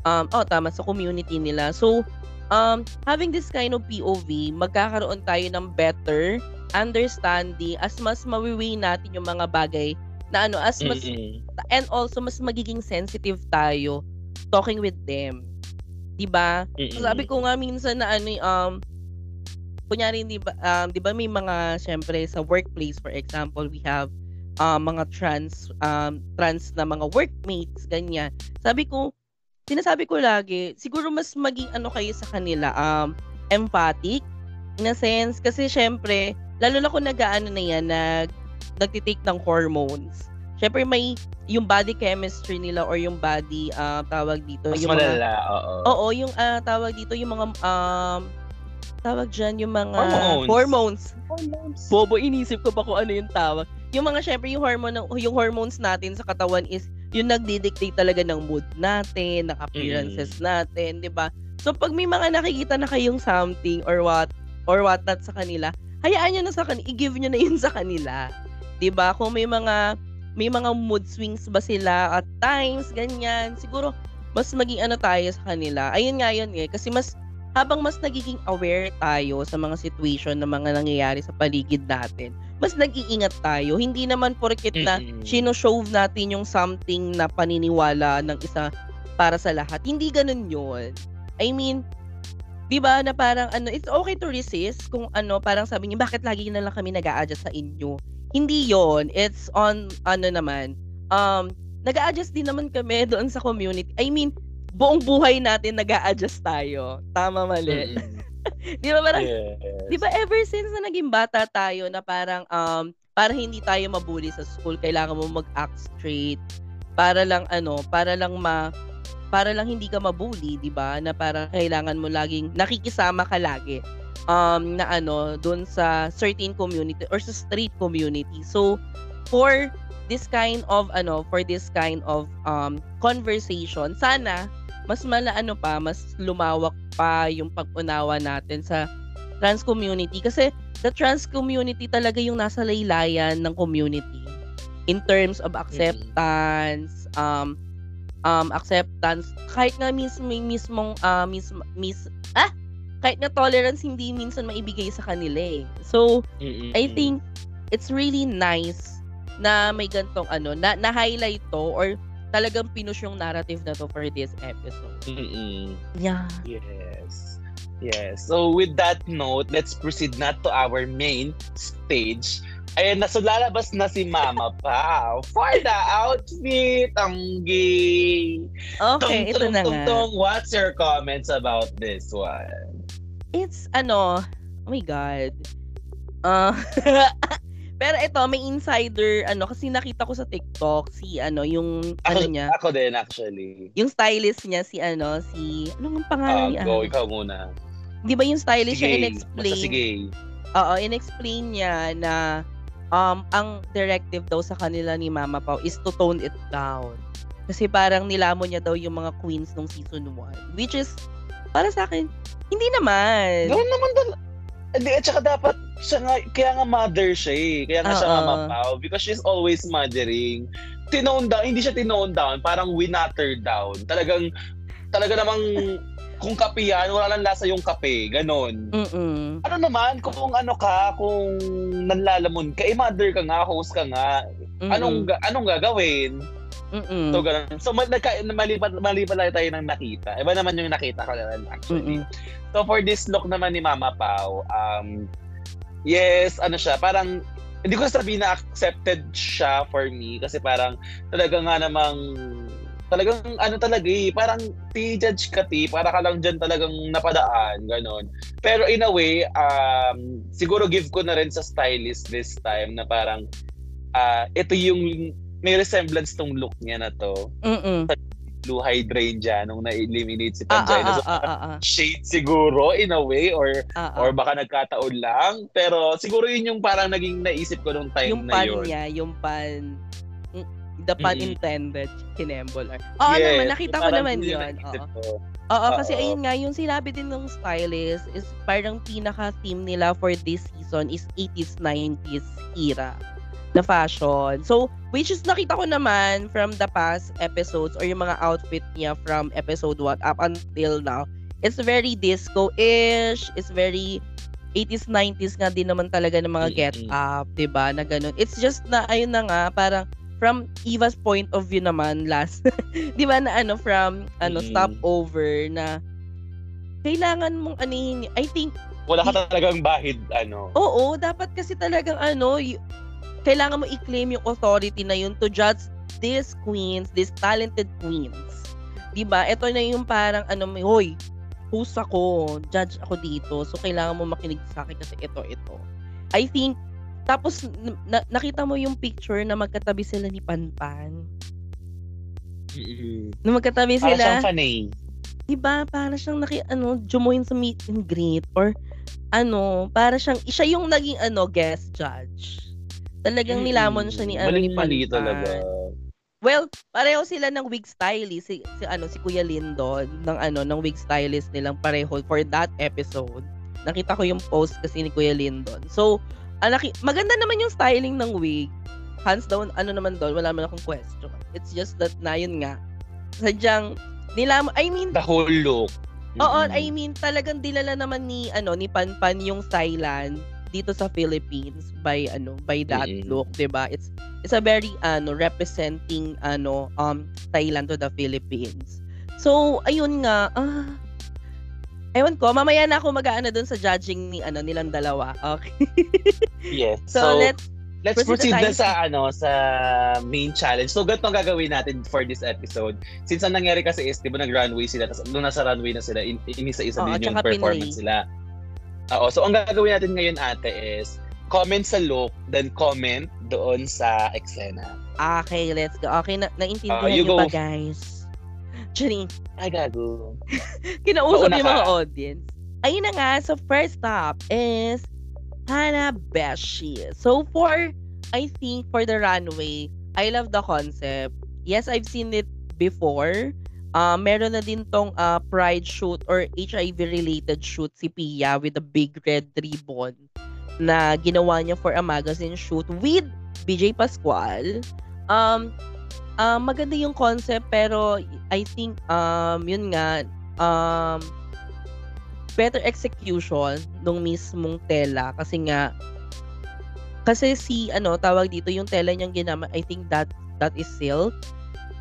um, oh tama sa community nila so um, having this kind of POV magkakaroon tayo ng better understanding as mas mawiwi natin yung mga bagay na ano as mas mm-hmm. and also mas magiging sensitive tayo talking with them 'di ba mm-hmm. so, sabi ko nga minsan na ano um kunyari di ba um, di ba may mga syempre sa workplace for example we have uh, mga trans um, trans na mga workmates ganyan sabi ko sinasabi ko lagi siguro mas maging ano kayo sa kanila um empathic In a sense, kasi syempre, lalo na kung nag-ano na yan, nag, nagtitake ng hormones. Syempre may yung body chemistry nila or yung body uh, tawag dito. Mas yung malala, mga, oo. Oo, yung uh, tawag dito, yung mga um, tawag dyan, yung mga hormones. hormones. Hormones. Bobo, inisip ko pa kung ano yung tawag. Yung mga, syempre, yung, hormone, yung hormones natin sa katawan is yung nagdi-dictate talaga ng mood natin, ng appearances mm. natin, di ba? So, pag may mga nakikita na kayong something or what, or what not sa kanila, hayaan nyo na sa kanila, i-give nyo na yun sa kanila. Di ba? Kung may mga may mga mood swings ba sila at times, ganyan. Siguro, mas maging ano tayo sa kanila. Ayun nga yun eh. Kasi mas, habang mas nagiging aware tayo sa mga situation na mga nangyayari sa paligid natin, mas nag-iingat tayo. Hindi naman porket na sino-show natin yung something na paniniwala ng isa para sa lahat. Hindi ganun yun. I mean, 'di ba na parang ano, it's okay to resist kung ano, parang sabi niyo, bakit lagi na lang kami nag-a-adjust sa inyo? Hindi yon It's on, ano naman, um, nag adjust din naman kami [laughs] doon sa community. I mean, buong buhay natin nag adjust tayo. Tama, mali. Mm-hmm. [laughs] di ba parang, yes. di ba ever since na naging bata tayo na parang, um, para hindi tayo mabuli sa school, kailangan mo mag-act straight para lang ano, para lang ma para lang hindi ka mabuli, 'di ba? Na para kailangan mo laging nakikisama ka lagi um, na ano, doon sa certain community or sa street community. So, for this kind of ano, for this kind of um, conversation, sana mas mala ano pa, mas lumawak pa yung pag-unawa natin sa trans community kasi the trans community talaga yung nasa laylayan ng community in terms of acceptance, um, um, acceptance, kahit nga mismo, mismong, uh, mis, mis, ah, kahit na tolerance hindi minsan maibigay sa kanila eh. So, Mm-mm. I think it's really nice na may gantong ano, na, na-highlight to or talagang pinush yung narrative na to for this episode. Mm-mm. Yeah. Yes. Yes. So with that note, let's proceed not to our main stage. Ayan, nasa lalabas na si Mama [laughs] Pao for the outfit. Ang gay. Okay, tung, ito na nga. Tung, what's your comments about this one? It's ano, oh my god. Uh, [laughs] pero ito, may insider, ano, kasi nakita ko sa TikTok, si, ano, yung, ako, ano niya. Ako din, actually. Yung stylist niya, si, ano, si, ano ang pangalan uh, niya? Go, ikaw muna. Di ba yung stylist sige, niya in-explain? sige. Oo, in-explain niya na, um, ang directive daw sa kanila ni Mama Pao is to tone it down. Kasi parang nilamon niya daw yung mga queens nung season 1. Which is, para sa akin, hindi naman. Gawin naman dal... Hindi, at saka dapat siya nga, kaya nga mother siya eh. Kaya nga Uh-oh. siya nga mapaw. Because she's always mothering. Tinone down, hindi siya tinone down, parang winatter down. Talagang, talaga namang kung kape yan, wala lang lasa yung kape. Ganon. Mm-mm. Ano naman, kung ano ka, kung nanlalamon ka, eh mother ka nga, host ka nga, Mm-mm. anong anong gagawin? Mm-mm. So, ganun. So, nagka, malipat, malipat lang tayo ng nakita. Iba naman yung nakita ko naman actually. Mm-mm. So, for this look naman ni Mama Pau, um, yes, ano siya, parang, hindi ko sabihin na accepted siya for me kasi parang talaga nga namang talagang ano talaga eh, parang ti-judge ka ti, para ka lang dyan talagang napadaan, ganon. Pero in a way, um, siguro give ko na rin sa stylist this time na parang uh, ito yung may resemblance tong look niya na to. Mm Sa blue hydrangea nung na-eliminate si Pangina. Ah, ah, ah, ah, ah. Shade siguro in a way or ah, ah. or baka nagkataon lang. Pero siguro yun yung parang naging naisip ko nung time yung na yun. Yung pan niya, yung pan the pun mm-hmm. intended kinembol. Oo yes, naman, nakita ko naman yun. Oo. Oo, kasi ayun nga, yung sinabi din ng stylist is parang pinaka-theme nila for this season is 80s, 90s era na fashion. So, which is nakita ko naman from the past episodes or yung mga outfit niya from episode 1 up until now. It's very disco-ish. It's very 80s, 90s nga din naman talaga ng mga get up, 'di ba? Na ganun. It's just na ayun na nga parang from Eva's point of view naman [laughs] last 'di ba na ano from ano mm-hmm. stopover na kailangan mong anihin I think wala ka talagang bahid ano. Oo, dapat kasi talagang ano y- kailangan mo i-claim yung authority na yun to judge these queens, these talented queens. 'Di ba? Ito na yung parang ano, hoy, host ako, judge ako dito. So, kailangan mo makinig sa akin kasi ito, ito. I think, tapos, na, nakita mo yung picture na magkatabi sila ni Panpan. Mm-mm. Na magkatabi Para sila. siyang fanay. Diba? Para siyang naki, ano, join sa meet and greet or ano, para siyang, siya yung naging, ano, guest judge. Talagang nilamon siya ni, ano, ni Panpan. talaga. Well, pareho sila ng wig stylist, si, si ano si Kuya Lindon ng ano ng wig stylist nilang pareho for that episode. Nakita ko yung post kasi ni Kuya Lindon. So, anaki, maganda naman yung styling ng wig. Hands down, ano naman doon, wala man akong question. It's just that na yun nga. Sadyang nila I mean, The whole look. Oo, Mm-mm. I mean, talagang dilala naman ni ano ni Panpan yung Thailand dito sa Philippines by ano by that Mm-mm. look, 'di ba? It's it's a very ano representing ano um Thailand to the Philippines. So, ayun nga, ah Ewan ko, mamaya na ako mag-aano doon sa judging ni ano nilang dalawa. Okay. [laughs] Yes. So, So, let's let's proceed proceed na sa ano sa main challenge. So ganito ang gagawin natin for this episode. Since ang nangyari kasi is, 'di ba nag-runway sila tapos nung nasa runway na sila, in, inisa-isa Oo, din yung performance nila. Oo, so ang gagawin natin ngayon ate is comment sa look, then comment doon sa eksena. Okay, let's go. Okay, na naintindihan you niyo ba, guys? Charing. Ay, gago. [laughs] Kinausap yung mga audience. Ayun na nga, so first stop is Hanabeshi. So for, I think for the runway, I love the concept. Yes, I've seen it before. Uh, meron na din tong uh, pride shoot or HIV-related shoot si Pia with a big red ribbon na ginawa niya for a magazine shoot with BJ Pascual. Um, uh, maganda yung concept pero I think um yun nga um better execution nung mismong tela kasi nga kasi si ano tawag dito yung tela niyang ginamit I think that that is silk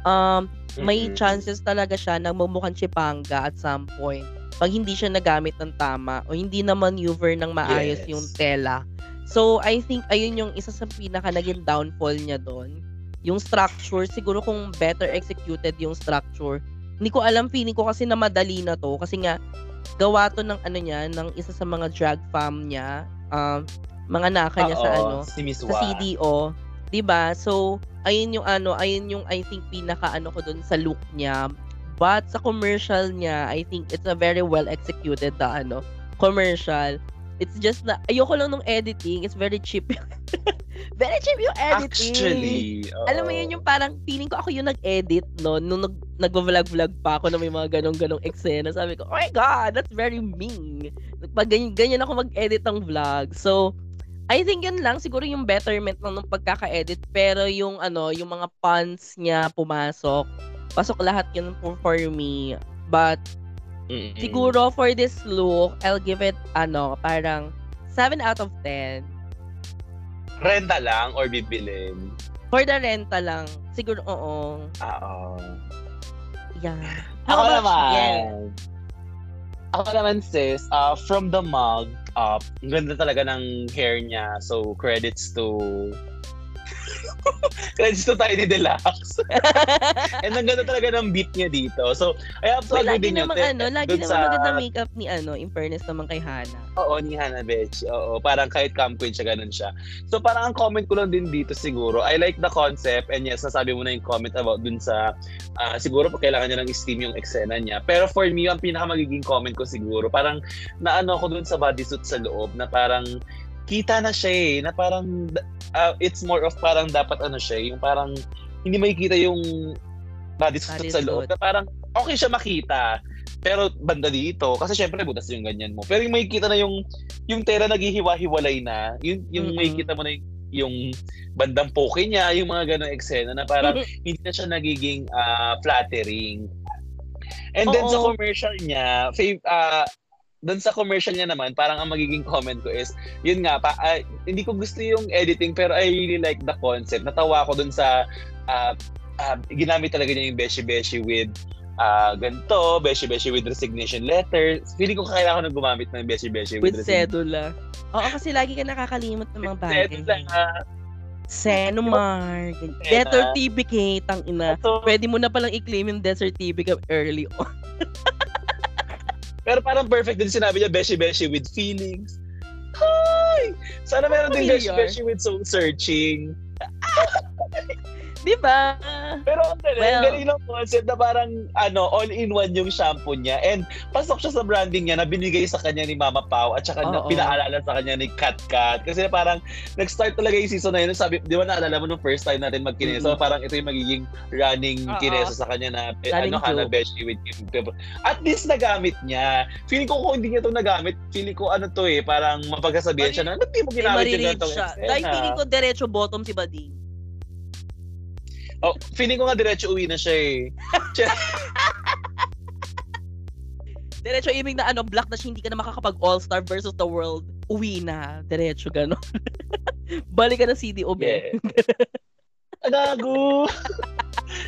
um may chances talaga siya na mumukhang chipanga at some point pag hindi siya nagamit ng tama o hindi na maneuver ng maayos Yes. yung tela. So I think ayun yung isa sa pinaka naging downfall niya doon. Yung structure siguro kung better executed yung structure hindi ko alam feeling ko kasi na madali na to. Kasi nga gawa to ng ano niya ng isa sa mga drag fam niya um mga naka niya sa Oo, ano si Miss sa. CDO 'di ba so ayun yung ano ayun yung I think pinaka ano ko dun sa look niya. But sa commercial niya I think it's a very well executed na ano commercial. It's just na ayoko lang nung editing. It's very cheap. [laughs] Very cheap yung editing. Actually, oo. alam mo yun yung parang feeling ko ako yung nag-edit no nung nag nagvo-vlog-vlog pa ako na may mga ganong-ganong eksena. Sabi ko oh my god that's very mean. Pag ganyan, ganyan ako mag-edit ng vlog. So I think yun lang siguro yung betterment ng, ng pagkaka-edit pero yung ano yung mga puns niya pumasok pasok lahat yun for, for me but Mm-mm. siguro for this look I'll give it ano parang 7 out of 10 Renta lang or bibilin? for the renta lang siguro oo Oo. yeah Ako How about naman. Yes. Ako naman sis, uh, from the mug up, ang ganda talaga ng hair niya. So, credits to... credits to Tiny Deluxe. [laughs] And ang ganda talaga ng beat niya dito. So, I have to Well, agree din yun. Te- ano, lagi dun namang sa- maganda makeup ni ano, in fairness naman kay Hana. Oo, ni Hannah Betch. Oo, parang kahit cam queen siya, ganun siya. So parang ang comment ko lang din dito siguro, I like the concept and yes, nasabi mo na yung comment about dun sa, ah, siguro kailangan niya ng steam yung eksena niya. Pero for me, ang pinaka magiging comment ko siguro, parang naano ako dun sa bodysuit sa loob na parang kita na siya eh, na parang ah, it's more of parang dapat ano siya, yung parang hindi makikita yung bodysuit sa loob. Na parang okay siya makita. Pero banda dito, kasi syempre butas yung ganyan mo. Pero yung makikita na yung yung tela naghihiwa-hiwalay na, yung, yung Mm-mm. makikita mo na yung, yung bandang poke niya, yung mga ganong eksena na parang hindi na siya nagiging ah, flattering. And then sa Oo. commercial niya, fav- ah, doon sa commercial niya naman, parang ang magiging comment ko is, yun nga, pa, ah, hindi ko gusto yung editing, pero I really like the concept. Natawa ko doon sa, ah, ah, ginamit talaga niya yung beshi-beshi with ah ganito, beshi-beshi with resignation letter. Feeling ko kailangan ko na gumamit ng beshi-beshi with, With resignation sedula. Oo, kasi lagi ka nakakalimot ng mga With bagay. sedula. Senomar. Death certificate, ang ina. So, Pwede mo na palang i-claim yung death certificate early on. [laughs] Pero parang perfect din sinabi niya, Beshi Beshi with feelings. Hi! Sana meron din Beshi Familiar. Beshi with soul searching. [laughs] Di ba? Pero ang galing, Well- galing ng concept na parang ano, all-in-one yung shampoo niya. And pasok siya sa branding niya na binigay sa kanya ni Mama Pau at saka na pinaalala sa kanya ni Kat Kat. Kasi parang nag-start talaga yung season na yun. Sabi, di ba naalala mo nung first time natin magkineso? Mm. Parang ito yung magiging running Oo. kineso sa kanya na eh, Running ano ka na joke. beshi with Kim. At least nagamit niya. Feeling ko kung hindi niya ito nagamit, feeling ko ano to eh, parang mapagkasabihan siya na, ba't di mo ginamit yung marireach ganitong eksena?" Dahil feeling ko diretso bottom si Bading. Oh, feeling ko nga diretso uwi na siya eh. [laughs] Diretso ibig na ano, black na siya, hindi ka na makakapag All-Star versus the world. Uwi na. Diretso gano'n. [laughs] Balik ka na CDOB. Yeah. Gago!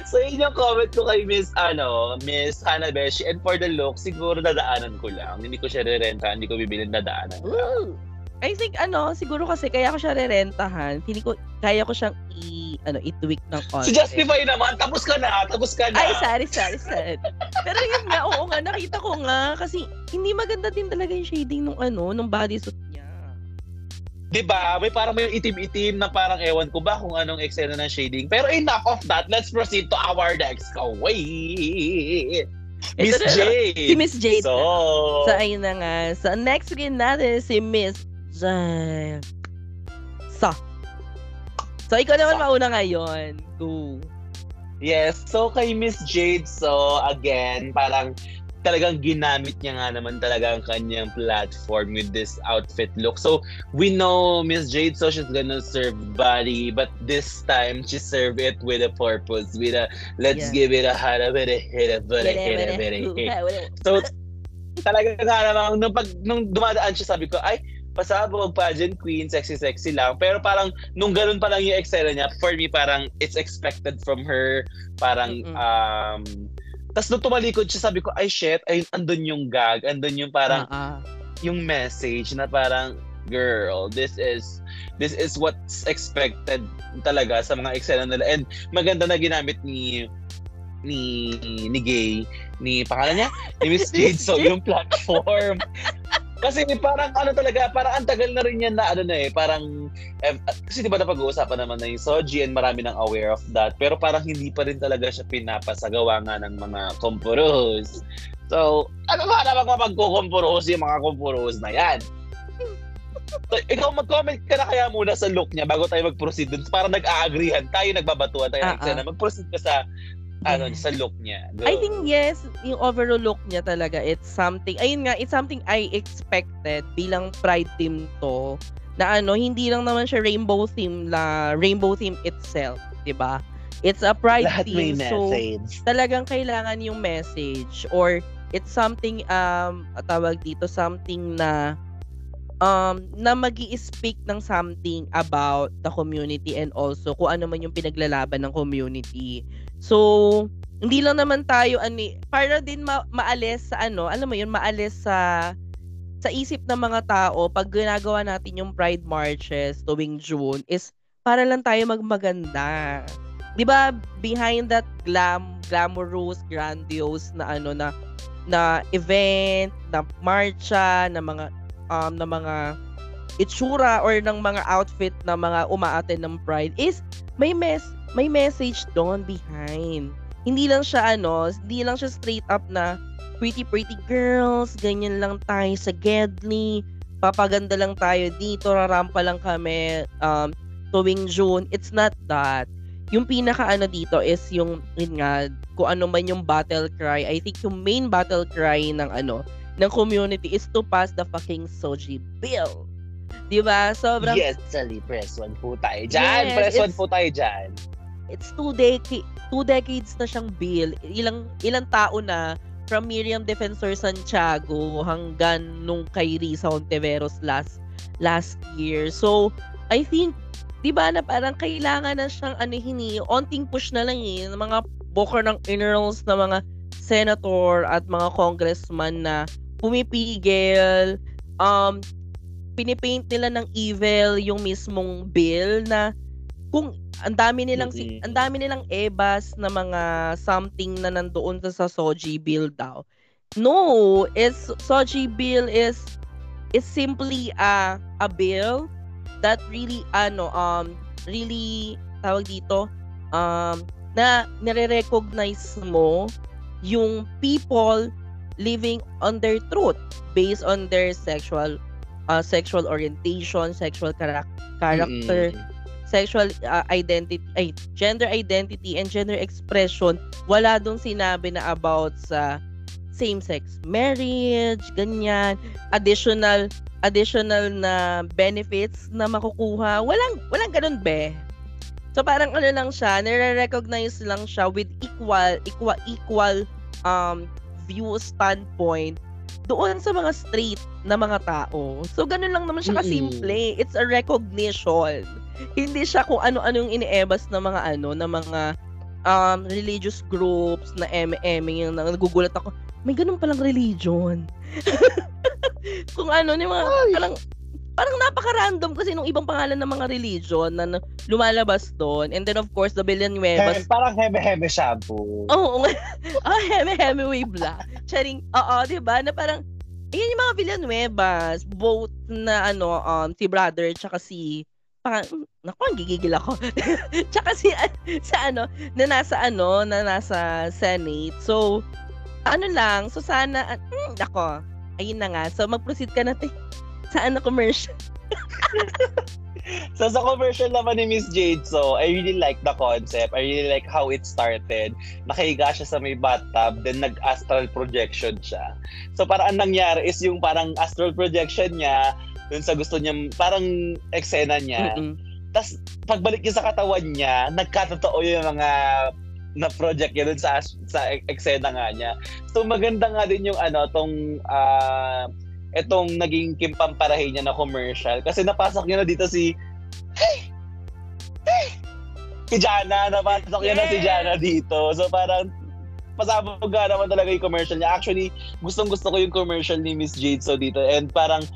so yun yung comment ko kay Miss ano, Miss Hanabeshi. And for the look, siguro dadaanan ko lang. Hindi ko siya rerenta, hindi ko bibilin dadaanan. lang. Ooh. I think ano, siguro kasi kaya ko siya rerentahan. Feeling ko kaya ko siyang i ano, i-tweak ng konti. Justify naman, tapos ka na, tapos ka na. Ay, sorry, sorry, sorry. Pero yun nga, oo nga, nakita ko nga. Kasi hindi maganda din talaga yung shading nung ano, nung bodysuit niya. Di ba? May parang may itim-itim na parang ewan ko ba kung anong eksena ng shading. Pero enough of that, let's proceed to our next wait. Miss Jade. Si Miss Jade. So, So, ayun na nga. So, next week natin si Miss Jade. So, so ikaw naman Sa. mauna ngayon. Go. Yes, so kay Miss Jade, so again, parang talagang ginamit niya nga naman talaga ang kanyang platform with this outfit look. So, we know Miss Jade, so she's gonna serve body, but this time, she served it with a purpose, with a, let's Yeah. give it a hit, a bit, a hit, a hit, a bit, a hit. So, talaga nga namang, nung, pag, nung dumadaan siya, sabi ko, ay, pasabog, pageant queen, sexy-sexy lang. Pero parang, nung ganun pa lang yung eksena niya, for me, parang, it's expected from her. Parang, Mm-mm. um, tas nung tumalikod siya, sabi ko, ay shit, ay, andun yung gag, andun yung parang, ah. yung message na parang, girl, this is, this is what's expected talaga sa mga eksena nila. And maganda na ginamit ni, ni, ni Gay, ni pangalan niya, [laughs] ni Miss Jade, so yung platform. [laughs] Kasi parang ano talaga, parang ang tagal na rin yan na ano na eh, parang, eh, kasi di ba napag-uusapan naman na yung Soji and marami nang aware of that, pero parang hindi pa rin talaga siya pinapasagawa nga ng mga kompuros. So, ano nga naman kung magkukumpuros yung mga kompuros na yan? So, ikaw mag-comment ka na kaya muna sa look niya bago tayo mag-proceed dun. Parang nag-aagrihan tayo, nagbabatuan tayo eksena. Mag-proceed ka sa, ano, sa look niya. Go. I think yes, yung overall look niya talaga, it's something, ayun nga, it's something I expected bilang pride team to, na ano, hindi lang naman siya rainbow theme la rainbow theme itself, 'di ba? It's a pride Lahat team, so talagang kailangan yung message or it's something um tawag dito something na um na magi speak ng something about the community and also kung ano man yung pinaglalaban ng community. So hindi lang naman tayo ani para din ma- maalis sa ano, alam mo yun, maalis sa sa isip ng mga tao pag ginagawa natin yung Pride Marches tuwing June is para lang tayo magmaganda. 'Di ba behind that glam glamorous grandiose na ano na na event, na marcha, na mga um na mga itsura or ng mga outfit na mga umaaten ng Pride is may mes may message doon behind. Hindi lang siya ano, hindi lang siya straight up na pretty pretty girls, ganyan lang tayo sa Gedli, papaganda lang tayo dito, rarampa lang kami um, tuwing June. It's not that. Yung pinaka ano dito is yung, yun nga, kung ano man yung battle cry. I think yung main battle cry ng ano, ng community is to pass the fucking Soji bill. Di ba? Sobrang Yes, Sally, press one po tayo dyan. Yes, press one po tayo dyan. It's two decades two decades na siyang bill. Ilang ilang tao na from Miriam Defensor Santiago hanggang nung kay Risa Ontiveros last last year. So, I think 'di ba na parang kailangan na siyang ano hini, onting push na lang eh ng mga booker ng innerals na mga senator at mga congressman na pumipigil um pinipaint nila ng evil yung mismong bill na kung ang dami nilang si, Mm-mm. ang dami nilang ebas na mga something na nandoon sa, sa Soji bill daw. No, it's Soji bill is is simply a a bill that really ano um really tawag dito um na nire-recognize mo yung people living on their truth based on their sexual uh, sexual orientation, sexual chara- character, Mm-mm. Sexual uh, identity, ay, gender identity and gender expression. Wala dong sinabi na about sa same-sex marriage, ganyan, additional additional na benefits na makukuha. Walang walang ganun be. So parang ano lang siya, nire-recognize lang siya with equal equal equal um view standpoint doon sa mga straight na mga tao. So ganun lang naman siya kasimple. It's a recognition. Hindi siya kung ano-ano yung iniebas ng mga ano, ng mga um, religious groups na MM yung nagugulat ako. May ganun palang religion. [laughs] kung ano, yung mga Ay. parang parang napaka-random kasi nung ibang pangalan ng mga religion na na- lumalabas doon. And then of course, the Villanuevas Hem, parang heme-heme shampoo. Oo nga. [laughs] ah, Heme Hemingway Black. Charing, oo, di ba? Na parang, ayan yung mga Villanuevas, both na ano, um, si brother tsaka si, parang, naku, ang gigigil ako. [laughs] tsaka si, sa ano, na nasa ano, na nasa Senate. So, ano lang, so sana, mm, ako, ayun na nga. So, mag-proceed ka natin sa ano commercial. [laughs] So sa commercial naman ni Miss Jade, so I really like the concept. I really like how it started. Nakahiga siya sa may bathtub, then nag-astral projection siya. So parang ang nangyari is yung parang astral projection niya, dun sa gusto niya, parang eksena niya. Mm-mm. Tapos pagbalik niya sa katawan niya, nagkatotoo yung mga na project niya dun sa sa ek- eksena nga niya. So maganda nga din yung ano tong ah etong naging kimpamparahin niya na commercial kasi napasok niya na dito si hey! Hey! Si Jana, napasok niya na si! Jana dito. So parang pasabog nga naman talaga yung commercial niya. Actually, gustong gusto ko yung commercial ni Miss Jade so dito and parang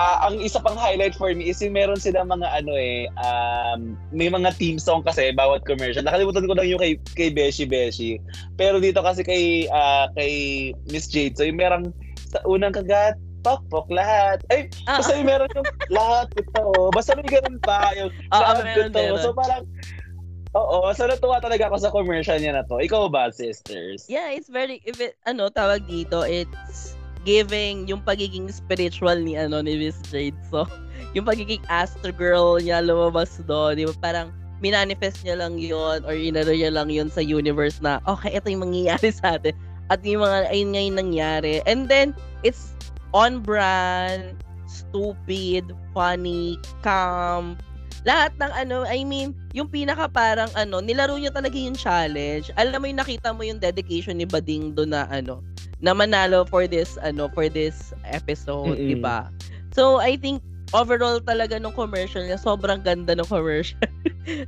ah, ang isa pang highlight for me is yung meron sila mga ano eh, um, may mga theme song kasi bawat commercial. Nakalimutan ko lang yung kay, kay Beshi Beshi. Pero dito kasi kay ah, kay Miss Jade, so yung merong sa unang kagat, pok pok lahat. Ay, Ah, basta yung meron yung [laughs] lahat ito. Basta may ganun pa. Yung ah, ah, lahat meron, ito. meron. So parang, Oo, so natuwa talaga ako sa commercial niya na to. Ikaw ba, sisters? Yeah, it's very if it, ano tawag dito, it's giving yung pagiging spiritual ni ano ni Miss Jade. So, [laughs] yung pagiging astro girl niya lumabas doon, di ba? Parang minanifest niya lang yon or inano niya lang yon sa universe na okay, ito yung mangyayari [laughs] sa atin. At yung mga ayun nga yung nangyari. And then it's on brand, stupid, funny, calm, lahat ng ano, I mean, yung pinaka parang ano, nilaro niya talaga yung challenge. Alam mo yung nakita mo yung dedication ni Bading do na ano, na manalo for this ano, for this episode, Mm-mm. 'di ba? So, I think overall talaga nung commercial niya, sobrang ganda ng commercial.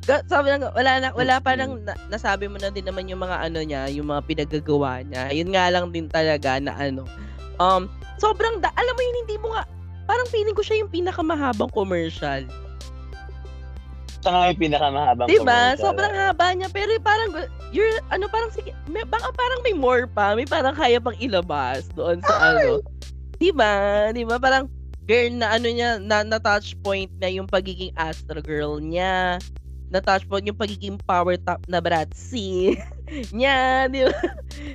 [laughs] Sabi lang, wala na, wala parang na, nasabi mo na din naman yung mga ano niya, yung mga pinagagawa niya. Yun nga lang din talaga na ano, um, sobrang, da, alam mo yun, hindi mo nga, parang feeling ko siya yung pinakamahabang commercial. Ito nga yung pinakamahabang Diba? commercial. Sobrang haba niya. Pero parang, you're, ano, parang, sige, may, baka parang may more pa. May parang kaya pang ilabas doon sa ano. Diba? Diba? Parang, girl na ano niya, na, na touch point na yung pagiging Astro Girl niya. Na touch point yung pagiging power top na Bratzy [laughs] niya. Di ba?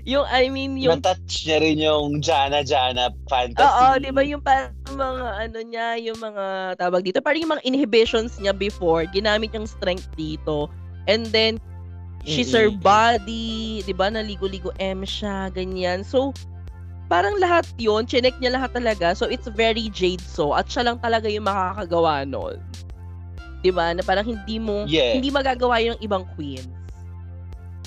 Yung, I mean, yung Na-touch niya rin yung Jana Jana fantasy. Oo, di ba yung parang mga ano niya, yung mga tawag dito, parang yung mga inhibitions niya before, ginamit yung strength dito. And then, she's her Mm-mm. body, di ba, naligo-ligo M siya, ganyan. So, parang lahat yun, chinek niya lahat talaga. So, it's very Jade so. At siya lang talaga yung makakagawa nun. Di ba? Na parang hindi mo, Yeah. hindi magagawa yung ibang queens.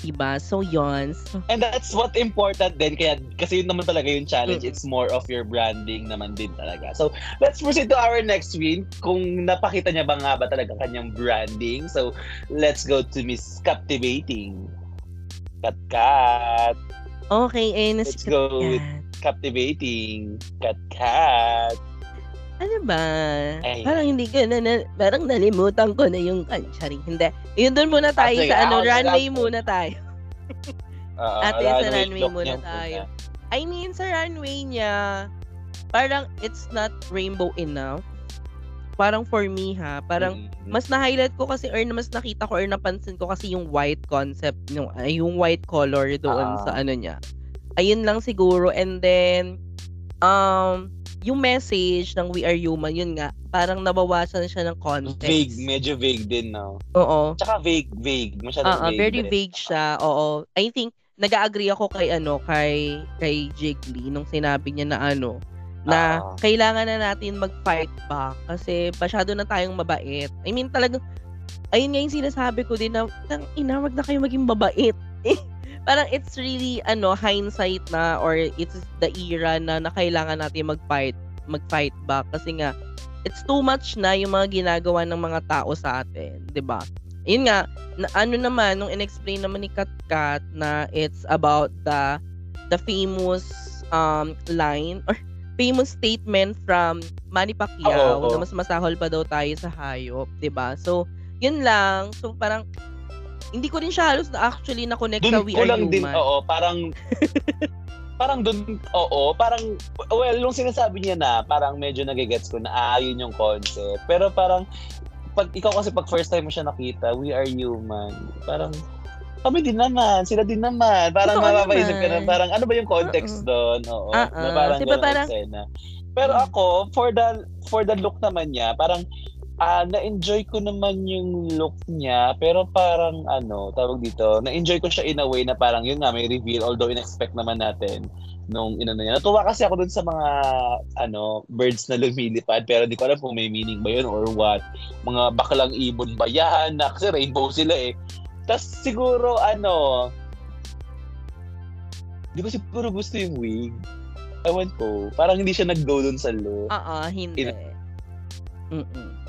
Diba? So, yun. So, And that's what important din. Kaya, kasi yun naman talaga yung challenge. Mm. It's more of your branding naman din talaga. So, let's proceed to our next win. Kung napakita niya ba nga ba talaga kanyang branding. So, let's go to Miss Captivating. Kat Kat. okay, nas- Let's go with. Captivating. Kat Kat. Ano ba? Ay. Parang hindi ko na, na parang nalimutan ko na yung kancharing. Hindi. Yun doon muna tayo Ah, sige. sa ano, Ako, runway ako. muna tayo. [laughs] Oo, Ate, sa runway muna tayo. I mean, sa runway niya, parang it's not rainbow enough. Parang for me ha, parang Mm. mas na-highlight ko kasi or mas nakita ko or napansin ko kasi yung white concept, yung, ay, yung white color doon Ah. sa ano niya. Ayun lang siguro. And then, um, yung message ng We Are Human, yun nga, parang nabawasan siya ng context. Vague, medyo vague din, no? Oo. Tsaka vague, vague. Masyadong ah, vague. very din. vague siya. Oo. I think nag-agree ako kay ano, kay kay Jiggly nung sinabi niya na ano, na Ah. kailangan na natin mag-fight back kasi masyado na tayong mabait. I mean, talagang ayun nga yung sinasabi ko din na tang ina, wag na kayo maging mabait. [laughs] Parang it's really ano hindsight na or it's the era na, na kailangan natin mag-fight mag-fight back kasi nga it's too much na yung mga ginagawa ng mga tao sa atin, 'di ba? Yun nga, na, ano naman nung inexplain naman ni Katkat na it's about the the famous um line or [laughs] famous statement from Manny Pacquiao Oo, oo. na mas masahol pa daw tayo sa hayop, 'di ba? So, yun lang. So parang hindi ko rin siya halos na actually na connect sa We ko Are lang din, Human. oo, parang, [laughs] parang dun, oo, parang, well, nung sinasabi niya na, parang medyo nagigets ko na aayon yung concept. Pero parang, pag ikaw kasi pag first time mo siya nakita, we are human. Parang, kami din naman, sila din naman. Parang Totoo mapapaisip ka na, parang ano ba yung context doon? Oo. Ah, na ah. parang Diba parang- eksena. Pero ako, for the for the look naman niya, parang ah na-enjoy ko naman yung look niya, pero parang ano, tawag dito, na-enjoy ko siya in a way na parang yun nga, may reveal, although in-expect naman natin nung inano niya. Natuwa kasi ako dun sa mga ano, birds na lumilipad, pero di ko alam kung may meaning ba yun or what. Mga baklang ibon ba yan? Na, kasi rainbow sila eh. Tapos siguro ano, di ko siguro gusto yung wig. Ewan ko. Parang hindi siya nag-go dun sa look. Oo, hindi. Mm-mm.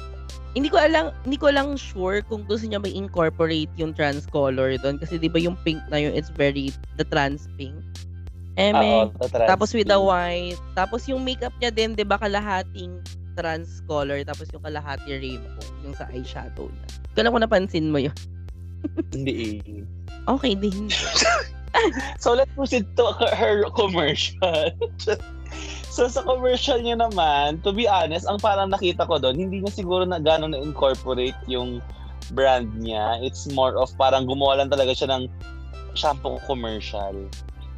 Hindi ko alam, hindi ko lang sure kung gusto niya may incorporate yung trans color doon kasi 'di ba yung pink na yun it's very the trans pink. Oo, tatrans. tapos with the white, tapos yung makeup niya din 'di ba kalahating trans color tapos yung kalahati rainbow yung sa eyeshadow niya. Hindi ko napansin mo yun. [laughs] Hindi eh. Okay din. [laughs] So let's proceed to her commercial. [laughs] so sa commercial niya naman, to be honest, ang parang nakita ko doon, hindi niya siguro na gano'n na-incorporate yung brand niya. It's more of parang gumawa lang talaga siya ng shampoo commercial.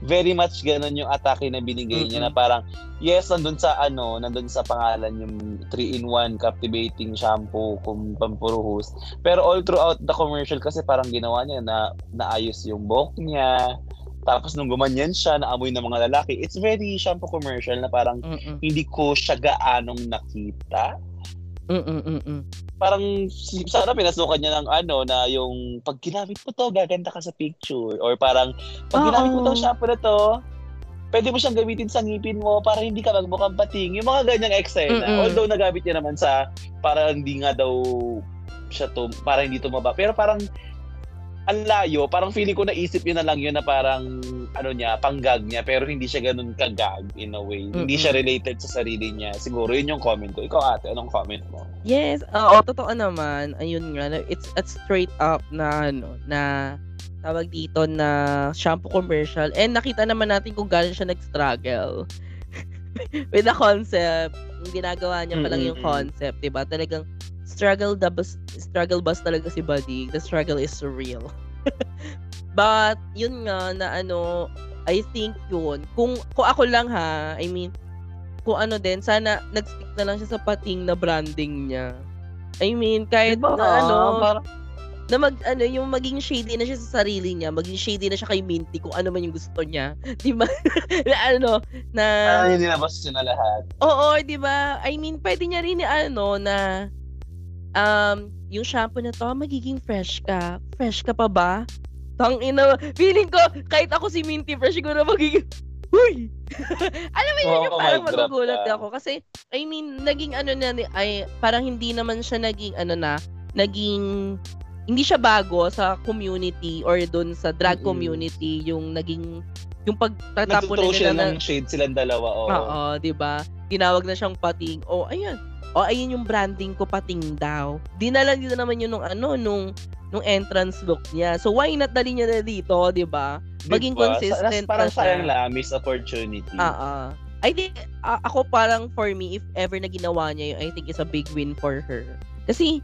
Very much ganun yung atake na binigay niya na parang, yes, nandun sa ano, nandun sa pangalan yung 3-in-1 captivating shampoo kung pampuruhos. Pero all throughout the commercial kasi parang ginawa niya na naayos yung buhok niya. Tapos nung gumanyan siya, naamoy ng mga lalaki. It's very shampoo commercial na parang Mm-mm. hindi ko siya gaanong nakita. Mm-mm. Parang sana pinasukan niya ng ano na yung pag ginamit mo to, gaganda ka sa picture. Or parang pag ginamit mo to, shampoo na to, pwede mo siyang gamitin sa ngipin mo para hindi ka magmukhang pating. Yung mga ganyang eksena. Mm-mm. Although nagamit niya naman sa para hindi nga daw siya to, para hindi tumaba. Pero parang ang layo, parang feeling ko naisip niya na lang yun na parang ano niya, panggag niya, pero hindi siya ganun kagag in a way. Hindi Mm-mm. siya related sa sarili niya. Siguro yun yung comment ko. Ikaw ate, anong comment mo? Yes, oo, totoo naman. Ayun nga, it's a straight up na ano, na tawag dito na shampoo commercial. And nakita naman natin kung gaano siya nag-struggle [laughs] with the concept. Yung ginagawa niya pa lang yung Mm-mm. concept, 'di ba? Talagang struggle the bus, struggle bus talaga si Buddy. The struggle is real. [laughs] But yun nga na ano, I think yun. Kung kung ako lang ha, I mean, kung ano din, sana nag-stick na lang siya sa pating na branding niya. I mean, kahit Diba? na ano, Parang, na mag, ano, yung maging shady na siya sa sarili niya, maging shady na siya kay Minty kung ano man yung gusto niya. [laughs] Di ba? na ano, na, yun nilabas yun na lahat. oo, di ba? I mean, pwede niya rin, ano, na, um, yung shampoo na to, magiging fresh ka. Fresh ka pa ba? Tang ina, feeling ko, kahit ako si Minty Fresh, siguro magiging, [laughs] Huy! [laughs] Alam mo yun, Oo, yung parang drop magugulat ka. ako. Kasi, I mean, naging ano na, ni- ay, parang hindi naman siya naging, ano na, naging, hindi siya bago sa community or doon sa drag Mm-mm. community, yung naging, yung pagtatapon nila na, ng shade silang dalawa. Oh. Oo, 'di ba? Tinawag na siyang pating. Oh, ayun. Oh, ayun yung branding ko pating daw. Dinala nila naman yun nung ano nung nung entrance look niya. So why not dali niya na dito, 'di ba? maging Diba? Sa- consistent parang na siya. sayang lang, miss opportunity. Oo. I think, ah, ako parang for me, if ever na ginawa niya yun, I think it's a big win for her. Kasi,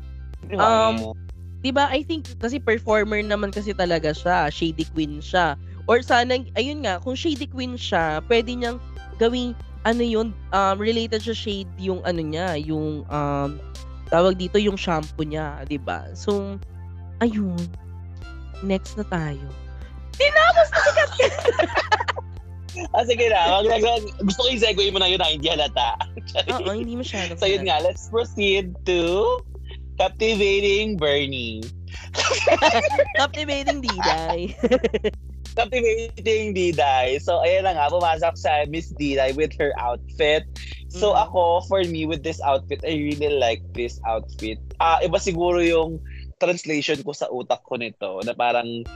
um, di ba, I think, kasi performer naman kasi talaga siya. Shady queen siya. Or sana, ayun nga, kung shady queen siya, pwede niyang gawing, ano yun, um, related sa shade yung, ano niya, yung, um, tawag dito, yung shampoo niya, di ba? So, ayun. Next na tayo. Tinapos na si Kat [laughs] ah, sige na. Wag, wag, wag. gusto ko yung segue mo na yun na hindi halata. Oo, hindi masyado. [laughs] so yun nga, let's proceed to Captivating Bernie. [laughs] Captivating Diday. [laughs] Captivating Diday. So, ayan na nga, pumasok sa Miss Diday with her outfit. So, Mhm. ako, for me, with this outfit, I really like this outfit. Ah, iba siguro yung translation ko sa utak ko nito na parang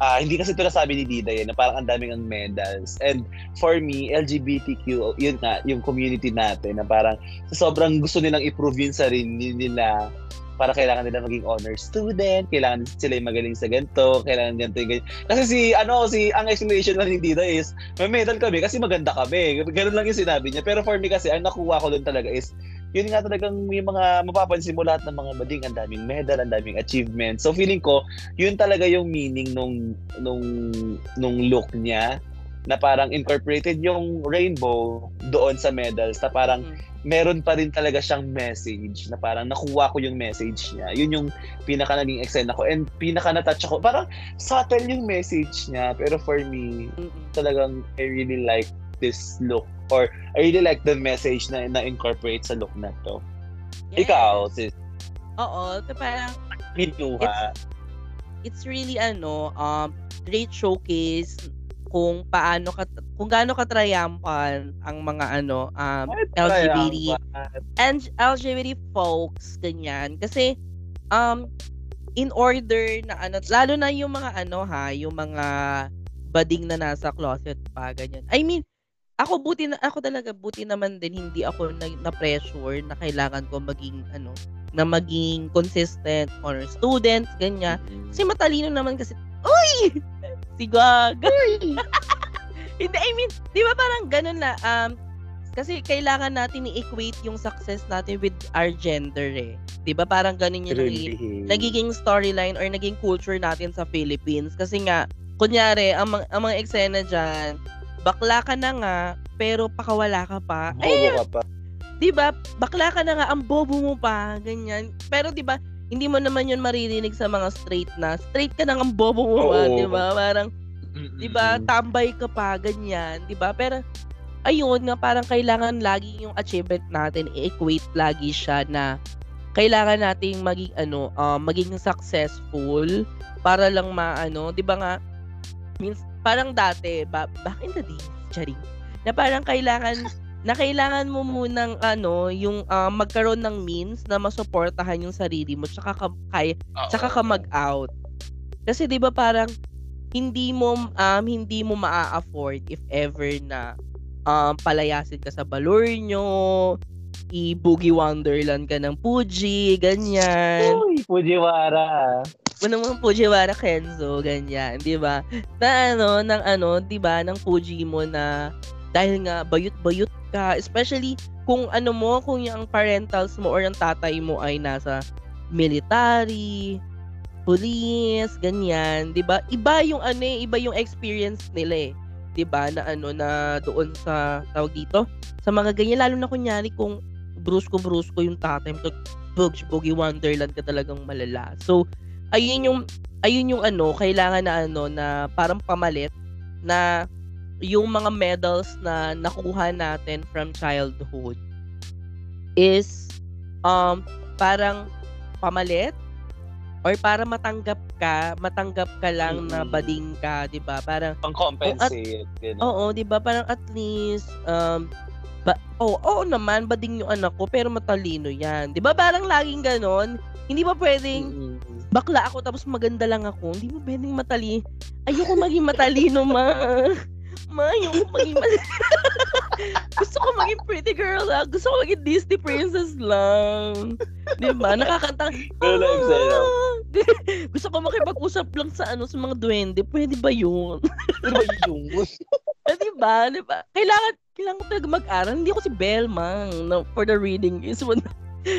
ah, hindi kasi ito nasabi ni Diday eh, na parang ang daming ang medals. And for me, LGBTQ, yun nga, yung community natin na parang sobrang gusto nilang i-prove yun sa rin nila para kailangan nila maging honor student, kailangan sila yung magaling sa ganito, kailangan ganito yung ganito. Kasi si, ano, si, ang explanation lang Dito is, may medal kami kasi maganda kami. Ganun lang yung sinabi niya. Pero for me kasi, ang nakuha ko doon talaga is, yun nga talagang yung mga, mapapansin mo lahat ng mga bading, ang daming medal, ang daming achievement. So feeling ko, yun talaga yung meaning nung, nung, nung look niya na parang incorporated yung rainbow doon sa medals na parang Mm. Meron pa rin talaga siyang message na parang nakuha ko yung message niya. Yun yung pinaka naging eksena ko and pinaka na-touch ako. Parang subtle yung message niya pero for me, talagang I really like this look or I really like the message na na-incorporate sa look na to. Yes. Ikaw, sis, Oo, so parang kinuha. it's really ano, um great showcase kung paano ka kung gaano ka triumphant ang mga ano um LGBT and LGBT folks ganyan. Kasi um in order na ano lalo na yung mga ano ha yung mga bading na nasa closet pa ganyan. I mean ako buti na ako talaga buti naman din hindi ako na, na pressure na kailangan ko maging ano na maging consistent honor student ganyan. Kasi matalino naman kasi, uy! Si Gaga. [laughs] Hindi, I mean, di ba parang ganun na, um, kasi kailangan natin i-equate yung success natin with our gender eh. Di ba parang ganun yung nagiging, nagiging storyline or naging culture natin sa Philippines. Kasi nga, kunyari, ang, ang mga eksena dyan, bakla ka na nga, pero pakawala ka pa. Ay, Bobo ka pa. 'di ba? Bakla ka na nga, ang bobo mo pa, ganyan. Pero 'di ba, hindi mo naman 'yun maririnig sa mga straight na. Straight ka na ang bobo mo Oo. 'di ba? Parang 'di ba, tambay ka pa ganyan, 'di ba? Pero ayun nga parang kailangan lagi yung achievement natin i-equate lagi siya na kailangan nating maging ano, um, maging successful para lang maano, 'di ba nga means parang dati ba, back in the days, charing, na parang kailangan na kailangan mo munang ano, yung ah, magkaroon ng means na masuportahan yung sarili mo tsaka ka, kaya, tsaka ka mag-out. Kasi 'di ba parang hindi mo um hindi mo maa-afford if ever na um palayasin ka sa Balornyo, i-boogie wonderland ka ng Fuji, ganyan. Uy, Fujiwara. Ano mo Fujiwara Kenzo, ganyan, 'di ba? Na ano, ng ano, 'di ba, ng Fuji mo na dahil nga bayut-bayut ka, especially kung ano mo, kung yung parentals mo or ang tatay mo ay nasa military, police, ganyan, 'di ba? Iba yung ano, eh, iba yung experience nila eh. 'Di ba? Na ano na doon sa tawag dito, sa mga ganyan lalo na kunyari kung brusko-brusko yung tatay mo, bugs, boogie wonderland ka talagang malala. So, ayun yung ayun yung ano, kailangan na ano na parang pamalit na yung mga medals na nakuha natin from childhood is um parang pamalit or para matanggap ka, matanggap ka lang na Mm. bading ka, 'di ba? Parang Pang compensate. ganun. Oo, 'di ba? Parang at least um ba oh, oo naman bading yung anak ko pero matalino 'yan. 'Di ba? Parang laging ganon. Hindi ba pwedeng Mm-mm. bakla ako tapos maganda lang ako? Hindi mo pwedeng matali. Ayoko maging matalino, ma. [laughs] Ma, yung maging... [laughs] gusto ko maging pretty girl lang. Gusto ko maging Disney princess lang. Di ba? Nakakanta. Like, sa'yo. [laughs] gusto ko makipag-usap lang sa ano sa mga duwende. Pwede ba yun? Ano ba yung [laughs] Ah, di ba? Di ba? Kailangan, kailangan ko talaga mag-aral. Hindi ako si Belmang no, for the reading is one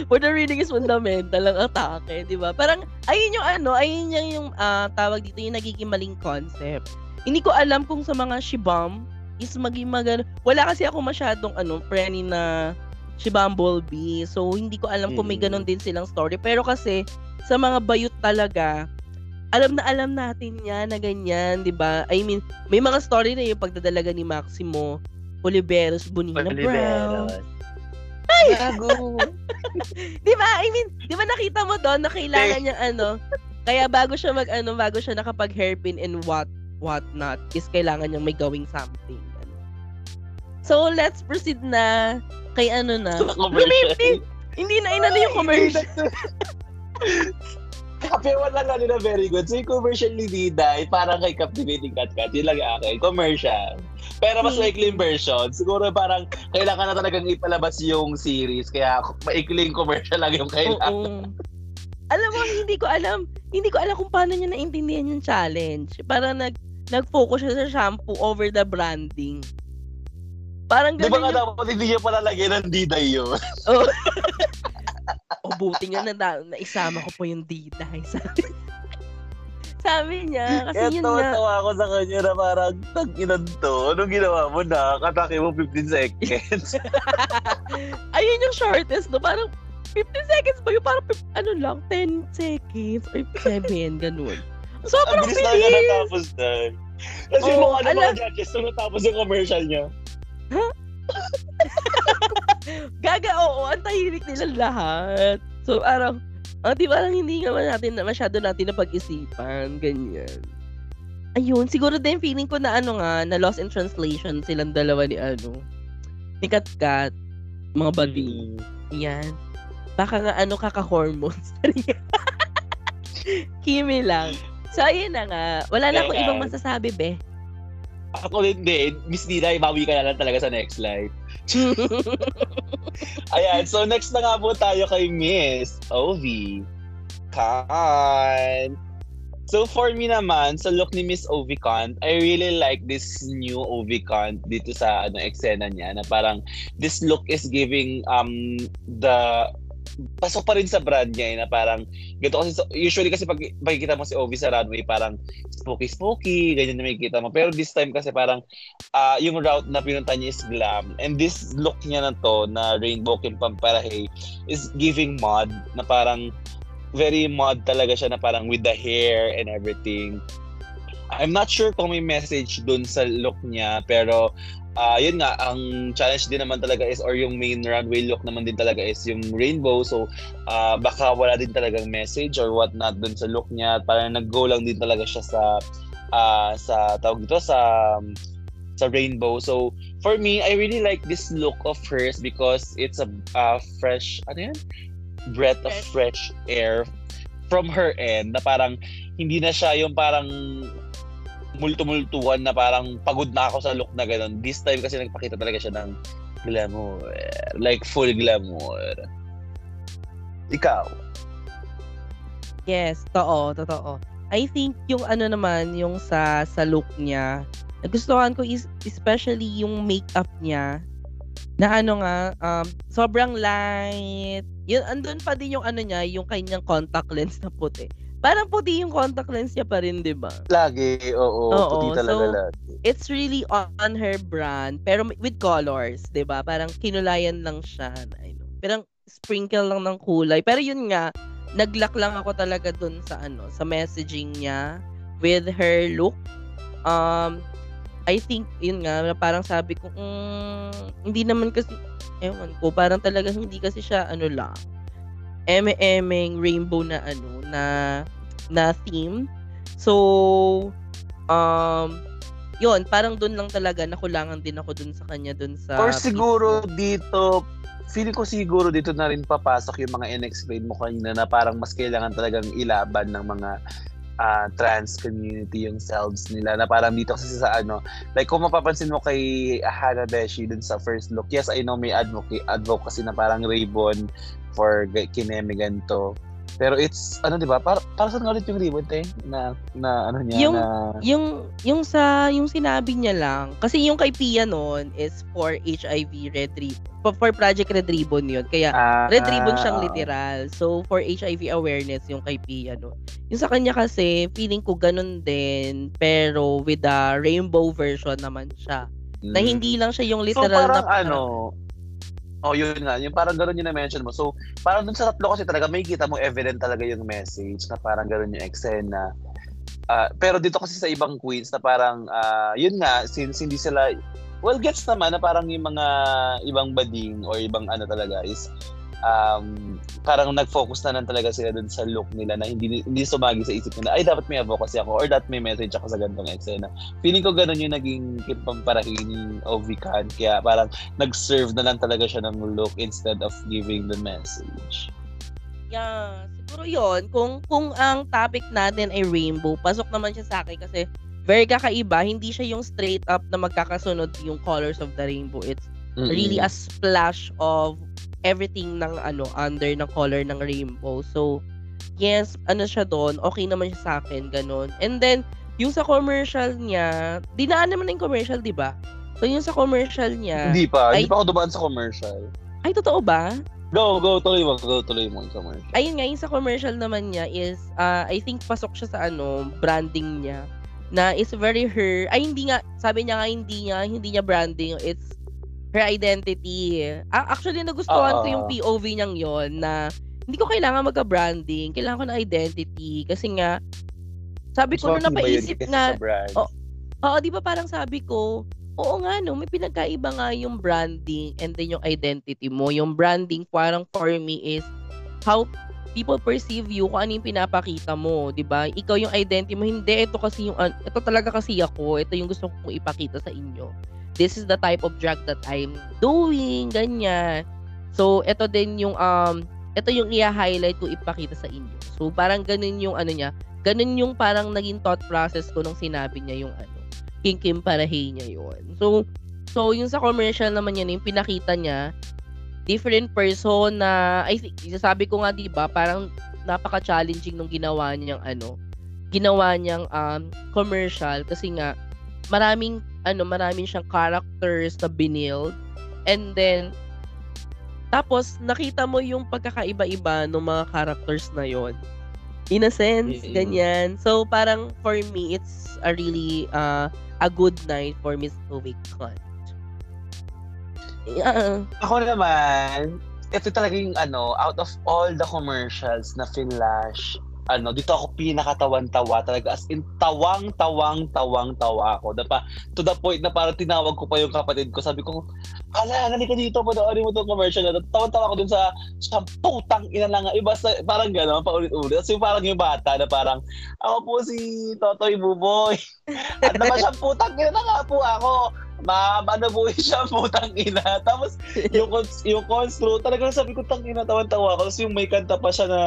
for the reading is fundamental ang atake, di ba? Parang, ayun yung ano, ayun yung, yung ah, tawag dito, yung nagiging maling concept. Hindi ko alam kung sa mga shibam is maging magano. Wala kasi ako masyadong ano, preni na si Bumblebee. So, hindi ko alam kung may ganun din silang story. Pero kasi, sa mga bayot talaga, alam na alam natin yan na ganyan, di ba? I mean, may mga story na yung pagdadalaga ni Maximo, Oliveros, Bonina Brown. Gago. [laughs] Di ba? I mean, di ba nakita mo doon na kailangan niya ano, kaya bago siya mag ano, bago siya nakapag hairpin and what what not is kailangan niyang may gawing something. Ano. So, let's proceed na kay ano na. Commercial. Hindi, hindi na inano yung commercial. [laughs] Pero wala nga nila very good. So yung commercial ni Diday, parang kay Captivating Cat Cat, yun lang akin. Commercial. Pero mas Hmm. maikling version. Siguro parang kailangan na talagang ipalabas yung series. Kaya maikling commercial lang yung kailangan. Oo. Alam mo, hindi ko alam, hindi ko alam kung paano niya naintindihan yung challenge. Parang nag nag-focus siya sa shampoo over the branding. Parang Di ba ganun nga yung dapat hindi niya pala lagyan ng Diday yun? [laughs] Oh. o buti nga na, na naisama ko po yung diday. Sabi, sabi niya, kasi Kaya yun nga. tawa-tawa ako sa kanya na parang, tag-inan to, anong ginawa mo na? Katake mo 15 seconds. [laughs] Ayun yung shortest, no? Parang 15 seconds ba yun? Parang ano lang, 10 seconds or 7, ganun. Ang Sobrang bilis na nga bilis! natapos na. Kasi Oo, mga ano mga judges, nung natapos yung commercial niya. [laughs] Gaga, oo, ang tahimik nilang lahat. So, parang, ah, di ba, hindi naman natin, na masyado natin na pag-isipan, ganyan. Ayun, siguro din feeling ko na ano nga, na lost in translation silang dalawa ni ano, ni Katkat, mga badi. Yan. Baka nga ano kaka-hormones. [laughs] Kimi lang. So, ayun na nga. Wala na akong ibang masasabi, be. Ako hindi. Miss Dina, ibawi ka na lang talaga sa next live. [laughs] Ayan, so next na nga po tayo kay Miss Ovi. Khan. So for me naman, sa look ni Miss Ovi Khan, I really like this new Ovi Khan dito sa ano eksena niya na parang this look is giving um the pasok pa rin sa brand niya eh, na parang ganito. Kasi usually kasi pag pagkikita mo si Ovi sa runway parang spooky spooky ganyan na makikita mo. Pero this time kasi parang ah yung route na pinunta niya is glam. And this look niya na to na rainbow kim pamparahe is giving mod na parang very mod talaga siya na parang with the hair and everything. I'm not sure kung may message dun sa look niya pero ah yun nga ang challenge din naman talaga is or yung main runway look naman din talaga is yung rainbow. So ah baka wala din talagang message or what not dun sa look niya. Parang nag-go lang din talaga siya sa ah sa tawag dito sa sa rainbow. So for me I really like this look of hers because it's a ah, fresh ano yan breath of fresh air from her end na parang hindi na siya yung parang multumultuhan na parang pagod na ako sa look na ganun. This time kasi nagpakita talaga siya ng glamour. Like full glamour. Ikaw. Yes, totoo, totoo. I think yung ano naman, yung sa sa look niya, nagustuhan ko is especially yung makeup niya na ano nga, um, sobrang light. Yun, andun pa din yung ano niya, yung kanyang contact lens na puti. Parang puti yung contact lens niya pa rin, di ba? Lagi, oo. Oo, puti talaga so- lagi. It's really on her brand, pero with colors, di ba? Parang kinulayan lang siya. I know. Parang sprinkle lang ng kulay. Pero yun nga, naglock lang ako talaga dun sa ano, sa messaging niya with her look. Um, I think, yun nga, parang sabi ko, mm, hindi naman kasi, ewan ko, parang talaga hindi kasi siya, ano lang, eme-emeng rainbow na, ano, na, na theme. So, um, yun, parang dun lang talaga, nakulangan din ako dun sa kanya, dun sa... Or siguro dito, feeling ko siguro dito na rin papasok yung mga in-explain mo kanina na parang mas kailangan talagang ilaban ng mga uh, trans community yung selves nila. Na parang dito kasi sa ano like kung mapapansin mo kay Hana Beshi dun sa first look yes I know may advocate advocacy na parang ribbon for kineme ganito pero it's ano 'di ba? Para para saan ulit yung ribbon te na na ano niya yung, na yung yung sa yung sinabi niya lang kasi yung kay Pia noon is for HIV Red Ribbon. For Project Red Ribbon yun. Kaya ah, Red Ribbon siyang literal. So for HIV awareness yung kay Pia noon. Yung sa kanya kasi feeling ko ganun din pero with the rainbow version naman siya. Mm. Na hindi lang siya yung literal so, parang na ano Oh, yun nga. Yung parang gano'n yung na-mention mo. So, parang dun sa tatlo kasi talaga may kita mo evident talaga yung message na parang gano'n yung eksena. Uh, pero dito kasi sa ibang queens na parang, uh, yun nga, since hindi sila, well, gets naman na parang yung mga ibang bading or ibang ano talaga is um, parang nag-focus na lang talaga sila dun sa look nila na hindi hindi sumagi sa isip nila, ay dapat may advocacy ako or dapat may message ako sa ganitong eksena. Feeling ko ganun yung naging kipamparahin ni Ovikan kaya parang nag-serve na lang talaga siya ng look instead of giving the message. Yeah, siguro yon kung kung ang topic natin ay rainbow, pasok naman siya sa akin kasi very kakaiba, hindi siya yung straight up na magkakasunod yung colors of the rainbow. It's Mm-mm. really a splash of everything ng ano under ng color ng rainbow. So yes, ano siya doon, okay naman siya sa akin, ganun. And then yung sa commercial niya, dinaan naman yung commercial, 'di ba? So yung sa commercial niya, hindi pa, ay, hindi pa ako dumaan sa commercial. Ay totoo ba? Go, go, tuloy mo, go, tuloy mo yung commercial. Ayun nga, yung sa commercial naman niya is, uh, I think pasok siya sa ano, branding niya na is very her, ay hindi nga, sabi niya nga hindi niya, hindi niya branding, it's her identity. Actually, nagustuhan Uh-oh. ko yung POV niyang yon na hindi ko kailangan magka-branding. Kailangan ko ng identity. Kasi nga, sabi ko na napaisip nga, oo, oh, di ba parang sabi ko, oo nga no, may pinagkaiba nga yung branding and then yung identity mo. Yung branding parang for me is how people perceive you kung ano yung pinapakita mo, 'di ba? Ikaw yung identity mo, hindi ito kasi yung ito talaga kasi ako, ito yung gusto kong ipakita sa inyo this is the type of drug that I'm doing, ganyan. So, ito din yung, um, ito yung i-highlight ko ipakita sa inyo. So, parang ganun yung ano niya, ganun yung parang naging thought process ko nung sinabi niya yung ano, King Kim Parahay niya yun. So, so yung sa commercial naman niya, yung pinakita niya, different person na, I think, sabi ko nga, di ba, parang napaka-challenging nung ginawa niyang ano, ginawa niyang um, commercial kasi nga, maraming ano, maraming siyang characters na binild. And then, tapos, nakita mo yung pagkakaiba-iba ng mga characters na yon In a sense, mm-hmm. ganyan. So, parang for me, it's a really uh, a good night for Miss Chloe Cunt. Yeah. Ako naman, ito talaga yung ano, out of all the commercials na flash, ano, dito ako pinakatawan-tawa talaga. As in, tawang-tawang-tawang-tawa ako. Na pa, to the point na parang tinawag ko pa yung kapatid ko. Sabi ko, ala, ka dito, panoorin mo itong commercial na. Tawan-tawa ako dun sa, sa putang ina lang. Iba sa, parang gano'n, paulit-ulit. Tapos yung parang yung bata na parang, ako po si Totoy Buboy. At [laughs] naman siyang putang ina na nga po ako ma ano po siya putang ina. Tapos yung yung constru talagang sabi ko tang ina tawan-tawa ako. Tapos yung may kanta pa siya na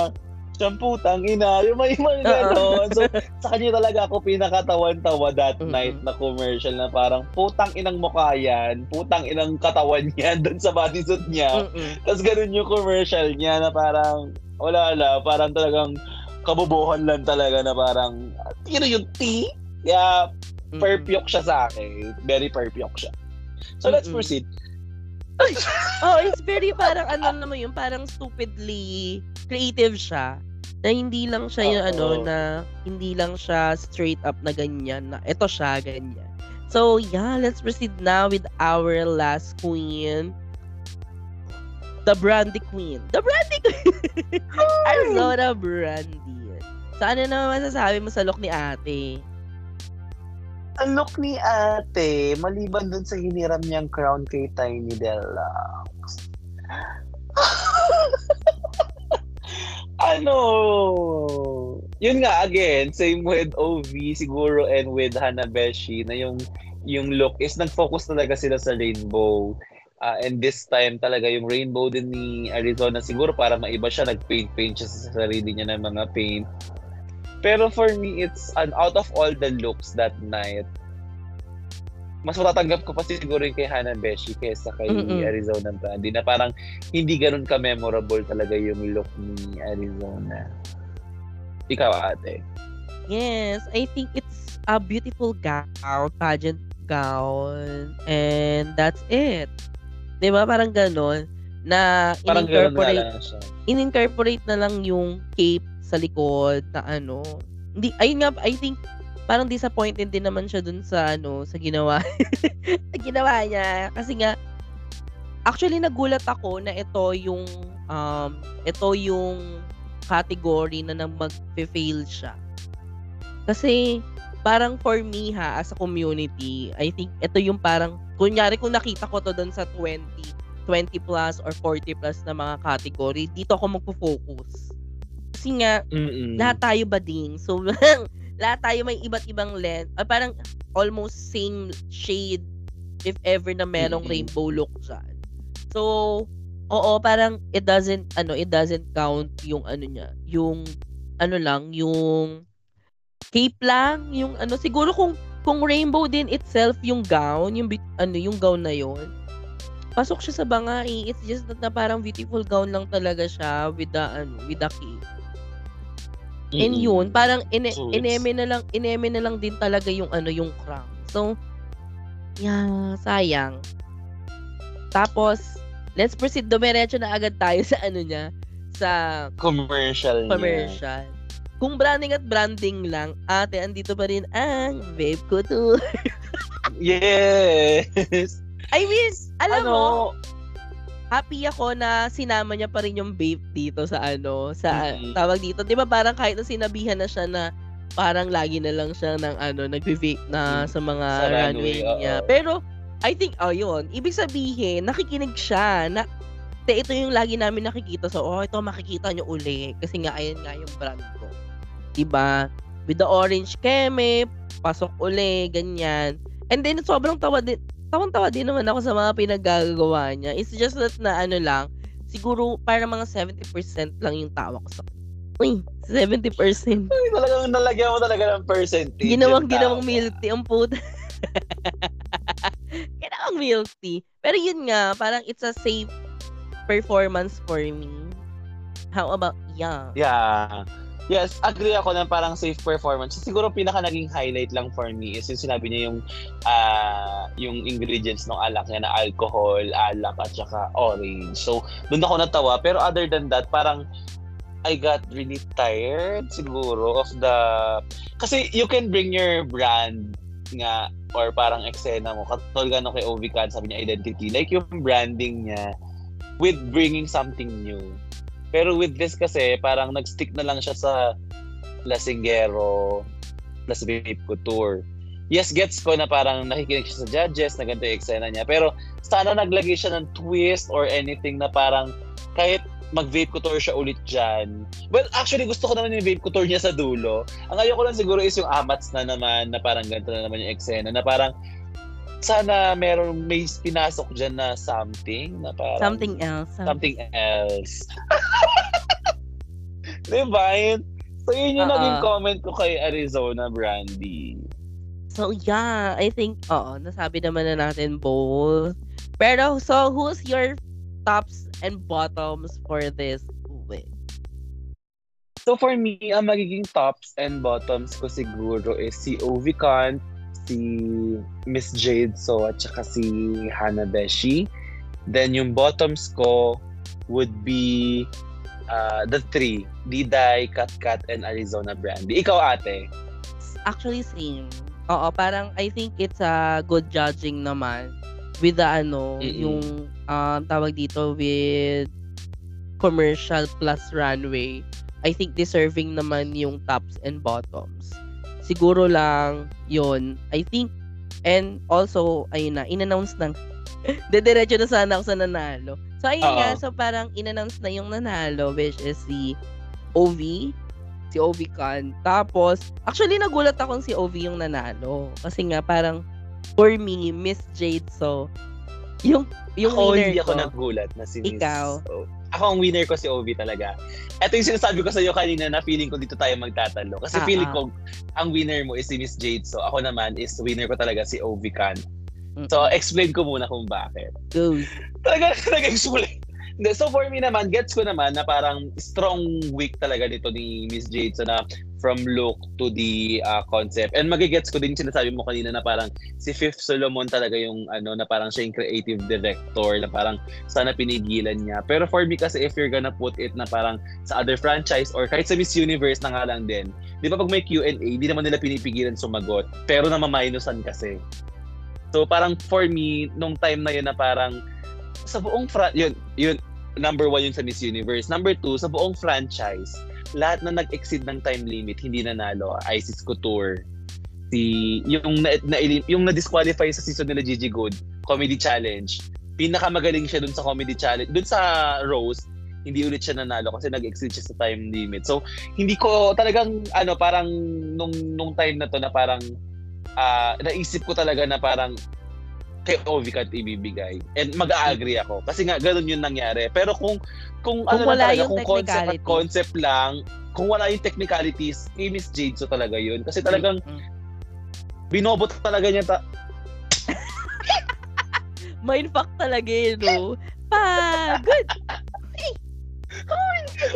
Siyang putang ina. Yung may mga gano'n. So, sa kanya talaga ako pinakatawan-tawa that mm-hmm. night na commercial na parang putang inang mukha yan, putang inang katawan [laughs] yan doon sa bodysuit niya. Mm-hmm. Tapos ganun yung commercial niya na parang, wala wala, parang talagang kabubuhan lang talaga na parang, tiro yung T. Kaya, mm-hmm. perfect siya sa akin. Very perfect siya. So, let's mm-hmm. proceed. Oh, it's very parang ano naman yun, parang stupidly creative siya. Na hindi lang siya yung ano na hindi lang siya straight up na ganyan na ito siya ganyan. So yeah, let's proceed now with our last queen. The Brandy Queen. The Brandy Queen! [laughs] Arizona Brandy. So ano naman masasabi mo sa look ni ate? Ang look ni ate, maliban dun sa hiniram niyang crown kay Tiny Deluxe. [laughs] ano, yun nga, again, same with OV siguro and with Hanabeshi na yung yung look is nag-focus talaga sila sa rainbow. Uh, and this time talaga yung rainbow din ni Arizona siguro para maiba siya, nag-paint-paint siya sa sarili niya ng mga paint. Pero for me, it's an out of all the looks that night, mas matatanggap ko pa siguro yung kay Hannah Beshi kaysa kay Mm-mm. Arizona Brandy na parang hindi ganun ka-memorable talaga yung look ni Arizona. Ikaw, ate. Yes, I think it's a beautiful gown, pageant gown, and that's it. 'Di ba Parang ganun na in-incorporate, in-incorporate na lang yung cape sa likod na ano. Hindi, ayun nga, I think parang disappointed din naman siya dun sa ano, sa ginawa. [laughs] sa ginawa niya. Kasi nga, actually nagulat ako na ito yung, um, ito yung category na nang mag-fail siya. Kasi, parang for me ha, as a community, I think ito yung parang, kunyari kung nakita ko to dun sa 20, 20 plus or 40 plus na mga category, dito ako magpo-focus. Kasi nga, Mm-mm. lahat tayo bading. So, [laughs] lahat tayo may iba't ibang length. Or parang almost same shade if ever na merong Mm-mm. rainbow look dyan. So, oo, parang it doesn't, ano, it doesn't count yung ano niya. Yung, ano lang, yung cape lang, yung ano, siguro kung, kung rainbow din itself yung gown, yung, ano, yung gown na yon pasok siya sa banga eh. It's just that na parang beautiful gown lang talaga siya with the, ano, with the cape. And Mm-mm. yun, parang ine So, ineme na lang ineme na lang din talaga yung ano yung crown. So yeah, sayang. Tapos let's proceed dumiretso na agad tayo sa ano niya sa commercial niya. commercial. Kung branding at branding lang, ate, andito pa rin ang Vape Couture. [laughs] Yes! I mean, alam ano, mo, happy ako na sinama niya pa rin yung vape dito sa ano, sa Mhm. tawag dito. 'Di ba parang kahit na sinabihan na siya na parang lagi na lang siya ng ano, nagve-vape na sa mga Sa runway, runway niya. oo. Pero I think oh yun, ibig sabihin nakikinig siya na te, ito yung lagi namin nakikita so oh ito makikita niyo uli kasi nga ayun nga yung brand ko. 'Di ba? With the orange keme, pasok uli, ganyan. And then sobrang tawa din tawang-tawa din naman ako sa mga pinaggagawa niya. It's just that na ano lang, siguro para mga 70% lang yung tawa ko sa Uy, 70%. Ay, talagang nalagyan mo talaga ng percentage. Ginawang ginawang tea ang puta. [laughs] ginawang milk tea. Pero yun nga, parang it's a safe performance for me. How about yeah? Yeah. Yes, agree ako na parang safe performance. Siguro pinaka naging highlight lang for me is yung sinabi niya yung ah, yung ingredients ng alak niya na alcohol, alak at saka orange. So, doon ako natawa. Pero other than that, parang I got really tired siguro of the kasi you can bring your brand nga or parang eksena mo katulad no kay Ovican sabi niya identity like yung branding niya with bringing something new pero with this kasi, parang nag-stick na lang siya sa Lasingero, Las Vape Couture. Yes, gets ko na parang nakikinig siya sa judges, na ganito yung eksena niya. Pero sana naglagay siya ng twist or anything na parang kahit mag-vape couture siya ulit dyan. Well, actually, gusto ko naman yung vape couture niya sa dulo. Ang ayoko lang siguro is yung amats na naman, na parang ganito na naman yung eksena, na parang sana meron may pinasok dyan na something na parang Something else. something else. [laughs] diba? So yun yung Oo. naging comment ko kay Arizona Brandy. So yeah, I think oo, nasabi naman na natin both. Pero so who's your tops and bottoms for this week? So for me, ang magiging tops and bottoms ko siguro is si Ovican, si Miss Jade So, at saka si Hannah Beshi. Then yung bottoms ko would be uh, the three, Diday, Kat Kat, and Arizona Brandy. Ikaw ate? Actually same. Oo, parang I think it's a good judging naman with the ano, Mm-mm. yung um, tawag dito with commercial plus runway. I think deserving naman yung tops and bottoms. Siguro lang yon I think and also ayun na inannounce ng [laughs] Dediretso na sana ako sa nanalo. So ayun Oo. nga, so parang inannounce na yung nanalo which is si OV, si OV Khan. Tapos, actually nagulat akong si OV yung nanalo. Kasi nga parang for me, Miss Jade so yung yung Ako, winner hindi ako ko, nagulat na si Miss... Ikaw. Oh. ako ang winner ko si Ovi talaga. Ito yung sinasabi ko sa iyo kanina na feeling ko dito tayo magtatalo. Kasi Ah, feeling ah. ko, ang winner mo is si Miss Jade. So ako naman is winner ko talaga si Ovi Khan. Mm-mm. So explain ko muna kung bakit. Go. Talaga [laughs] nag-explain. Hindi, so for me naman, gets ko naman na parang strong week talaga nito ni Miss Jade. So na from look to the uh, concept. And magigets ko din yung sinasabi mo kanina na parang si Fifth Solomon talaga yung ano na parang siya yung creative director na parang sana pinigilan niya. Pero for me kasi if you're gonna put it na parang sa other franchise or kahit sa Miss Universe na nga lang din, di ba pag may Q&A, di naman nila pinipigilan sumagot. Pero namamainusan kasi. So parang for me, nung time na yun na parang sa buong fra- yun, yun, number one yun sa Miss Universe. Number two, sa buong franchise, lahat na nag-exceed ng time limit, hindi nanalo. Isis Couture, si, yung na, na, yung na-disqualify sa season nila Gigi Good, Comedy Challenge. Pinakamagaling siya dun sa Comedy Challenge. Dun sa Rose, hindi ulit siya nanalo kasi nag-exceed siya sa time limit. So, hindi ko talagang, ano, parang nung, nung time na to na parang, ah naisip ko talaga na parang kay Ovi ka ibibigay. And mag-agree ako. Kasi nga, ganun yung nangyari. Pero kung, kung, Kung ano wala lang talaga, yung kung concept at concept lang, kung wala yung technicalities, kay Miss Jade so talaga yun. Kasi talagang Mm-mm. binobot talaga niya ta- [laughs] Mindfuck talaga yun, no? Pagod! [laughs]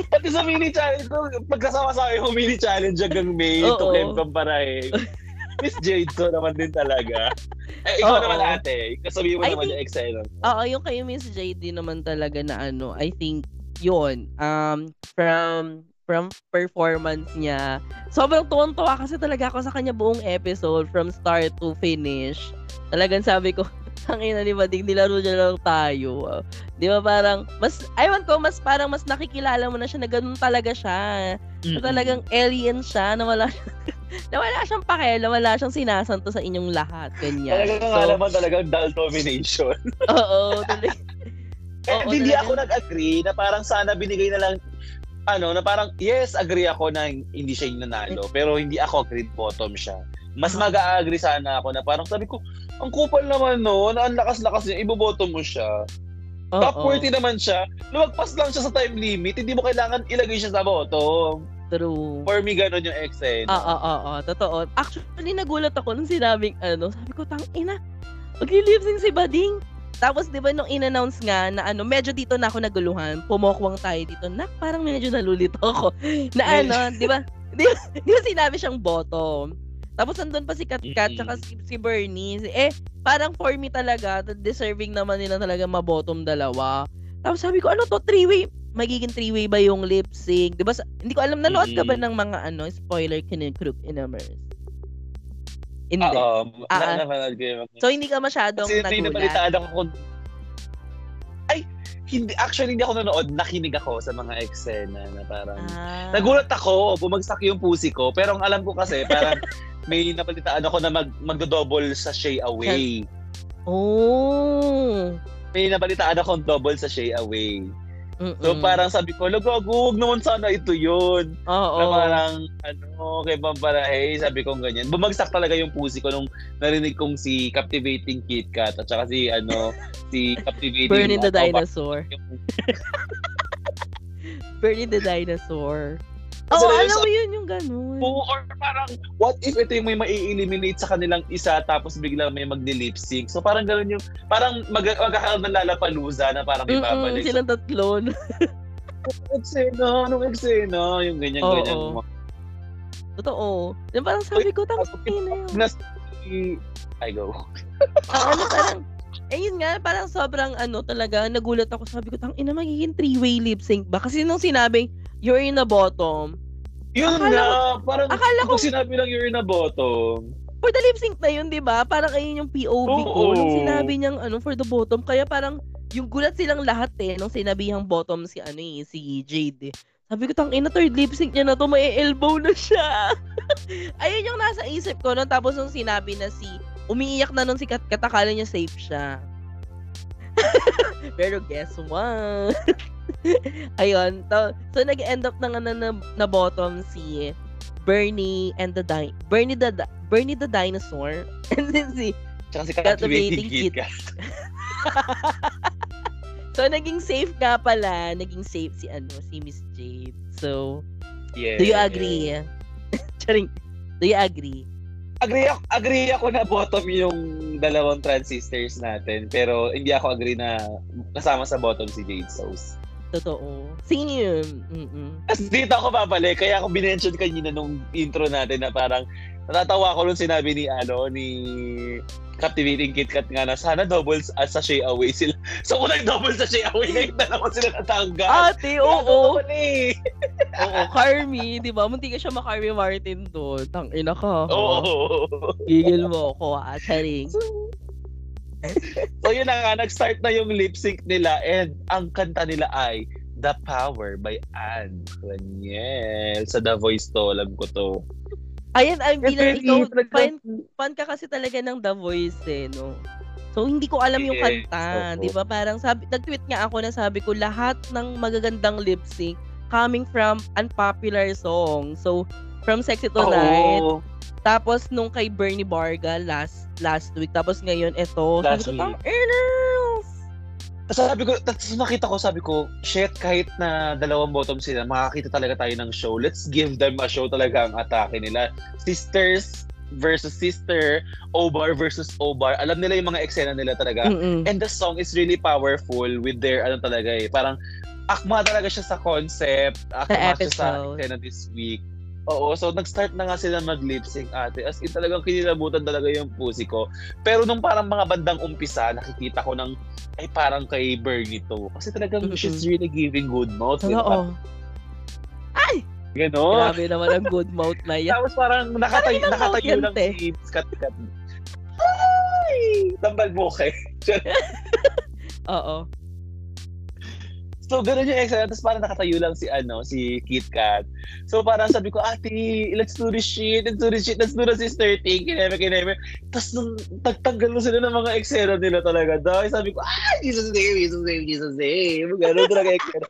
Pati sa mini challenge, pagkasama sa akin mini challenge hanggang May, Oo. to Kamparahe. [laughs] Miss Jade so naman din talaga. Eh, ikaw Oo. naman ate, kasabihin mo I naman think- yung excel. Oo, yung kay Miss JD naman talaga na ano, I think yun, um, from from performance niya. Sobrang tuwang-tuwa kasi talaga ako sa kanya buong episode from start to finish. Talagang sabi ko, [laughs] ang ina ni Bading, nilaro niya lang tayo. Di ba parang, mas, aywan ko, mas parang mas nakikilala mo na siya na ganun talaga siya. Na talagang alien siya, na wala, [laughs] na wala siyang pakialam, na wala siyang sinasanto sa inyong lahat. Ganyan. Talaga nga naman talagang dull domination. [laughs] Oo, talaga. Eh, Oo, hindi talaga. ako nag-agree na parang sana binigay na lang ano, na parang, yes, agree ako na hindi siya yung nanalo, pero hindi ako agreed bottom siya. Mas Ah. mag-agree sana ako na parang sabi ko, ang kupal naman no, na ang lakas-lakas niya, iboboto mo siya. Top Oo, 40 naman siya. Lumagpas lang siya sa time limit, hindi mo kailangan ilagay siya sa bottom. True. For me, ganun yung exen. Oo, oo, oo, totoo. Actually, nagulat ako nung sinabing ano, sabi ko, tang ina, magli-lipsing si Bading. Tapos, di ba, nung in-announce nga na ano, medyo dito na ako naguluhan, pumokwang tayo dito, nak, parang medyo nalulito ako. [laughs] Na ano, di ba, di, di ba sinabi siyang bottom? Tapos nandun pa si Kat Kat tsaka si, si Bernice. Eh, parang for me talaga, deserving naman nila talaga ma-bottom dalawa. Tapos sabi ko, ano to, three-way? Magiging three-way ba yung lip sync? Di ba, sa- hindi ko alam, nanood ka ba ng mga ano, spoiler kinukrup inamers? Hindi. Oo, Ah, ah. na, ko So, hindi ka masyadong Kasi nagulat. nabalitaan ako. Ay, hindi, actually hindi ako nanood, nakinig ako sa mga eksena na parang... Ah. Nagulat ako, bumagsak yung pusi ko, pero ang alam ko kasi parang [laughs] may nabalitaan ako na mag, magdo-double sa Shay Away. Oh. May nabalitaan akong double sa Shay Away. Mm-mm. So parang sabi ko, lagago, huwag naman sana ito yun. Oo. Na parang, ano, kay Pamparahe, sabi ko ganyan. Bumagsak talaga yung pusi ko nung narinig kong si Captivating Kit Kat at saka si, ano, [laughs] si Captivating... Burning the dinosaur. [laughs] Burning the dinosaur. Oo, yun alam mo yun yung ganun. Oo, or parang, what if ito yung may mai-eliminate sa kanilang isa tapos biglang may magdi-lip sync? So parang gano'n yung, parang mag magkakaroon ng lalapaluza na parang Mm-mm, ibabalik. silang tatlo. Eksena, anong eksena? Yung ganyan-ganyan. Oo. mo. Totoo. Yung parang sabi ko, tang ina yun. Nas, I go. [laughs] Ang ano parang, eh yun nga, parang sobrang ano talaga, nagulat ako. Sabi ko, tang ina, magiging three-way lip sync ba? Kasi nung sinabing, you're in the bottom, Yun Akala na, parang akala ko- sinabi lang you're in a bottom. for the lip sync na yun, di ba? Parang ayun yung POV ko. Oo. Nung sinabi niyang ano, for the bottom, kaya parang yung gulat silang lahat eh, nung sinabihang bottom si ano eh, si Jade eh. Sabi ko, tang ina, third lip sync niya na to, may elbow na siya. [laughs] ayun yung nasa isip ko. No? Tapos nung sinabi na si, umiiyak na nun si Kat, Kat akala niya safe siya. [laughs] Pero guess what? [laughs] Ayun. To, so, nag-end up na nga na, na, na bottom si Bernie and the di- Bernie the di- Bernie the dinosaur [laughs] and then si Tsaka si Captivating Kit. So, naging safe nga pala. Naging safe si ano, si Miss Jade. So, Yeah. do you agree? Charing. Do you agree? Agree ako, agree ako na bottom yung dalawang transistors natin. Pero hindi ako agree na kasama sa bottom si Jade Sauce. Totoo. Yun? Mm-mm. Tapos dito ako babalik. Kaya ako binention kanina nung intro natin na parang natatawa ko nung sinabi ni ano ni Captivating Kit Kat nga na sana doubles at sachet away sila. [laughs] So kung nag-double sachet away, ngayon dalawa sila natanggal. Ate, oo. Eh. [laughs] Oo, Carmi. Di ba? Munti ka siya ma-Carmi Martin doon. Tang ina ka. Oo. Gigil mo ako, ah. Charing. [laughs] So yun na nga, nag-start na yung lip sync nila and ang kanta nila ay The Power by Anne Raniel. Sa The Voice to, alam ko to. Ayan, ay, bilang ikaw, Nag- fan, fan ka kasi talaga ng The Voice eh, no? So, hindi ko alam yung Yes, kanta. oo. Di ba? Parang sabi, nag-tweet nga ako na sabi ko, lahat ng magagandang lip sync coming from unpopular song. So, from Sexy Tonight, Oo. tapos nung kay Bernie Barga last last week, tapos ngayon ito. Last sabi ko, week. "Tang Ernest!" Tapos sabi ko, tapos nakita ko, sabi ko, shit, kahit na dalawang bottom sila, makakita talaga tayo ng show. Let's give them a show talaga ang atake nila. Sisters versus sister, Obar versus Obar. Alam nila yung mga eksena nila talaga. Mm-mm. And the song is really powerful with their, ano talaga eh, parang akma talaga siya sa concept, akma siya sa eksena this week. Oo, so nag-start na nga sila mag-lip sync ate. As in talagang kinilabutan talaga yung pusi ko. Pero nung parang mga bandang umpisa, nakikita ko ng, ay parang kay Bernie to. Kasi talagang Mm-mm. she's really giving good notes. Totoo. Ganon. Grabe naman ang good mouth na yan. [laughs] Tapos parang nakatayo, Parang nakatayo lang yan, si Scott Cat. Ay! Tambal mo kay. [laughs] Oo. So, ganun yung extra. Tapos parang nakatayo lang si, ano, si Kit Kat. So, parang sabi ko, ate, let's do this shit, let's do this shit, let's do the sister thing, kineme, kineme. Tapos nung tagtanggal mo sila ng mga eksena nila talaga. Dahil sabi ko, ah, Jesus name, Jesus name, Jesus name. Ganun talaga eksena.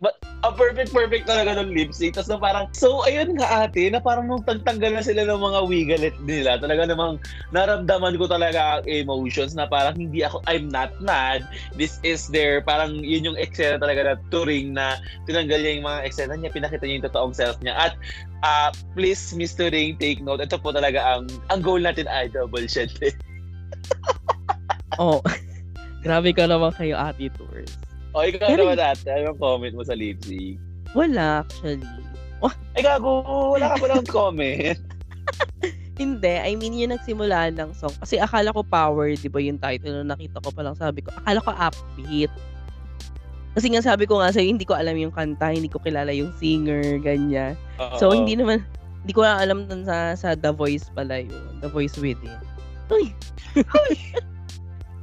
But, a perfect, perfect talaga ng lip sync. Tapos parang, so, ayun nga ate, na parang nung tagtanggal na sila ng mga wigalet nila, talaga namang naramdaman ko talaga ang emotions na parang hindi ako, I'm not mad, this is their, parang yun yung eksena talaga na touring na tinanggal niya yung mga eksena niya, pinakita niya yung totoong self niya. At uh, please, Mr. Ring, take note, ito po talaga ang, ang goal natin ay double shot. [laughs] Oh. [laughs] Grabe ka naman kayo, Ate Tours. O, ikaw Pero- naman ate, anong comment mo sa lip sync? Wala, actually. Ay, gago, wala ka pa lang [laughs] comment. Hindi, I mean, yung nagsimula ng song. Kasi akala ko power, di ba yung title na nakita ko pa lang sabi ko, akala ko upbeat. Kasi nga sabi ko nga sa'yo, hindi ko alam yung kanta, hindi ko kilala yung singer, ganyan. So, Oo. hindi naman, hindi ko na alam dun sa, sa The Voice pala yun. The Voice Within. Uy! [laughs]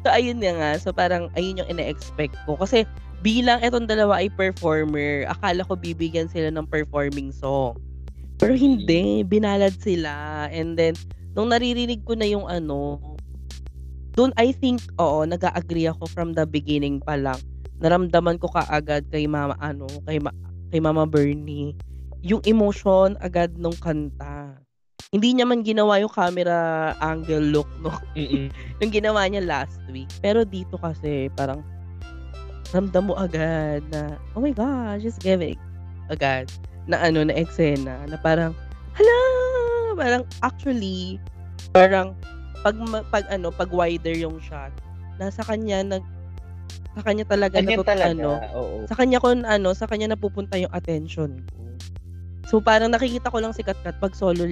so, ayun nga. So, parang, ayun yung ina-expect ko. Kasi, bilang etong dalawa ay performer, akala ko bibigyan sila ng performing song. Pero hindi, binalad sila. And then, nung naririnig ko na yung ano, doon I think, oo, nag-agree ako from the beginning pa lang. Naramdaman ko kaagad kay mama, ano, kay, ma- kay mama Bernie, yung emotion agad nung kanta. Hindi niya man ginawa yung camera angle look no? [laughs] Nung ginawa niya last week. Pero dito kasi parang ramdam mo agad na oh my gosh, she's giving agad na ano na eksena na parang hala! Parang actually parang pag pag ano pag wider yung shot nasa kanya nag sa kanya talaga Ganyan natut- talaga, ano oo. sa kanya ko ano sa kanya napupunta yung attention ko. So parang nakikita ko lang si Katkat pag solo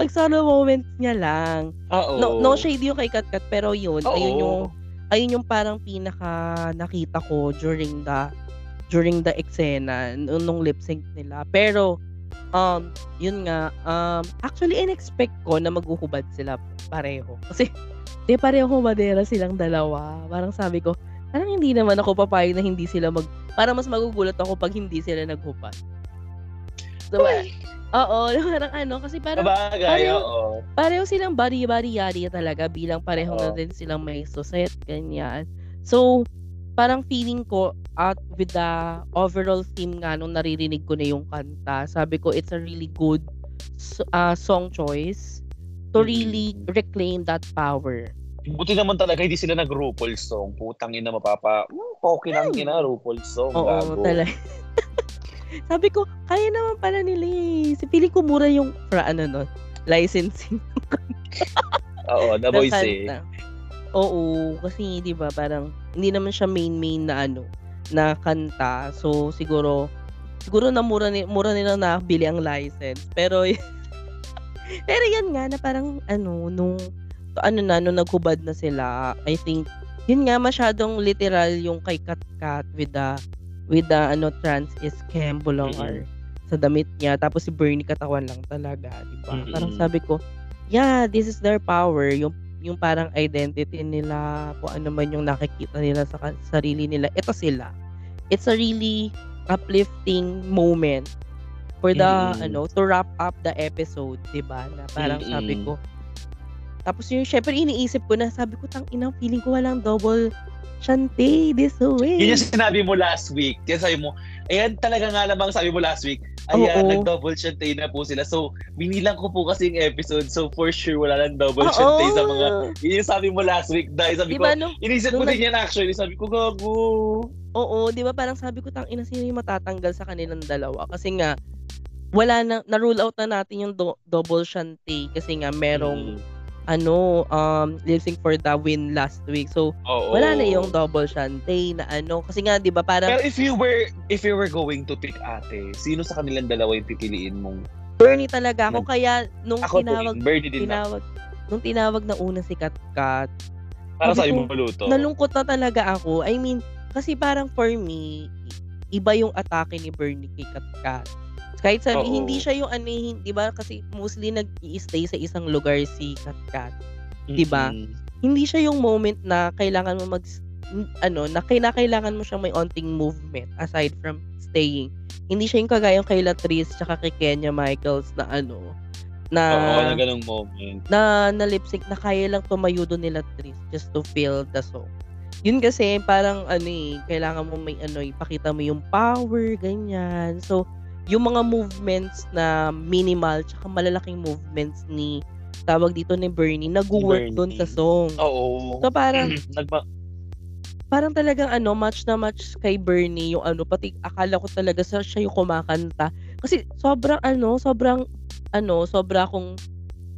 pag solo moments niya lang. Oo. no, no shade yung kay Katkat pero yun Oo. ayun yung ayun yung parang pinaka nakita ko during the during the eksena nung, lip sync nila. Pero um yun nga um actually in-expect ko na maghuhubad sila pareho. [laughs] Kasi di pareho madera silang dalawa. Parang sabi ko parang hindi naman ako papayag na hindi sila mag para mas magugulat ako pag hindi sila naghubad. So, oo [laughs] parang ano kasi parang Sabagay, pareho- oo. pareho silang body-body yari talaga bilang pareho na Oo. din silang may suset, ganyan. So, parang feeling ko at with the overall theme nga nung naririnig ko na yung kanta, sabi ko it's a really good uh, song choice to really reclaim that power Buti naman talaga hindi sila nag-RuPaul song. Putang ina mapapa. Uh, okay lang ina RuPaul song. Oo, gago. talaga. [laughs] Sabi ko, kaya naman pala nila eh. Si Pili ko mura yung, fra, ano no, licensing. Oo, The Voice eh. Oo, kasi 'di ba parang hindi naman siya main main na ano na kanta. So siguro siguro na mura ni mura nila nabili ang license. Pero [laughs] pero yan nga na parang ano nung ano na nung naghubad na sila, I think yun nga masyadong literal yung kay Kat Kat with the with the ano trans is Kembulong Mm-mm. or sa damit niya tapos si Bernie katawan lang talaga, 'di ba? Parang Mm-mm. sabi ko, yeah, this is their power, yung yung parang identity nila, kung ano man yung nakikita nila sa sarili nila, ito sila. It's a really uplifting moment for the Mm-mm. ano to wrap up the episode, 'di ba? Na parang sabi Mm-mm. ko tapos yung syempre iniisip ko na sabi ko tang ina feeling ko walang double Shante this way. Yun yung sinabi mo last week. Kaya sabi mo, ayan talaga nga namang sabi mo last week. Ayan, Oo. nag-double shantay na po sila. So, binilang ko po kasi yung episode. So, for sure, wala nang double Oo. shantay sa mga... Yun yung sabi mo last week. Dahil sabi Di ko, nung inisip ko nung din yan actually. Sabi ko, gago. Oo, 'di ba parang sabi ko tang ina sino yung matatanggal sa kanilang dalawa kasi nga wala na na-rule out na natin yung do- double shante kasi nga merong Mm. Ano um lip sync for the win last week. So Oo. wala na yung double shante na ano kasi nga 'di ba parang Pero if you were if you were going to pick ate, sino sa kanilang dalawa yung pipiliin mong? Bernie talaga ako kaya nung Ako tinawag din, din na. tinawag nung tinawag na una si Kat Kat Para sa mo luto. nalungkot na talaga ako. I mean, kasi parang for me, iba yung atake ni Bernie kay Katkat. Kahit sabi, Oo. hindi siya yung ano, hindi ba? Kasi mostly nag-i-stay sa isang lugar si Katkat. di ba? Mm-mm. Hindi siya yung moment na kailangan mo mag ano, na kinakailangan mo siyang may onting movement aside from staying. Hindi siya yung kagayang kay Latrice tsaka kay Kenya Michaels na ano, na Oo, na ganung moment. na na lip sync na kaya lang tumayo doon nila Tris just to feel the song. Yun kasi parang ano eh, kailangan mo may ano, ipakita mo yung power, ganyan. So, yung mga movements na minimal tsaka malalaking movements ni tawag dito ni Bernie, nag-work doon sa song. Oo. So, parang [clears throat] Nagma- parang talagang ano, match na match kay Bernie yung ano, pati akala ko talaga sa siya yung kumakanta. Kasi sobrang ano, sobrang ano, sobra akong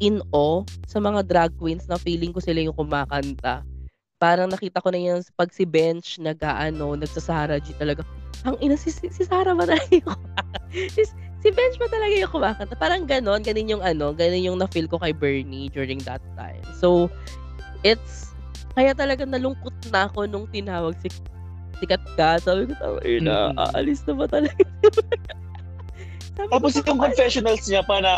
in awe sa mga drag queens na feeling ko sila yung kumakanta. Parang nakita ko na yan pag si Bench nag-ano, nagsasara G talaga. Ang ina si, si, si Sarah ba talaga yung si, si Bench ba talaga yung kumakanta? Parang ganon, ganon yung ano, ganon yung na-feel ko kay Bernie during that time. So, it's kaya talaga nalungkot na ako nung tinawag si si Katka. Sabi ko, tama yun na, Mm. aalis na ba talaga? [laughs] Tapos yung confessionals niya pa na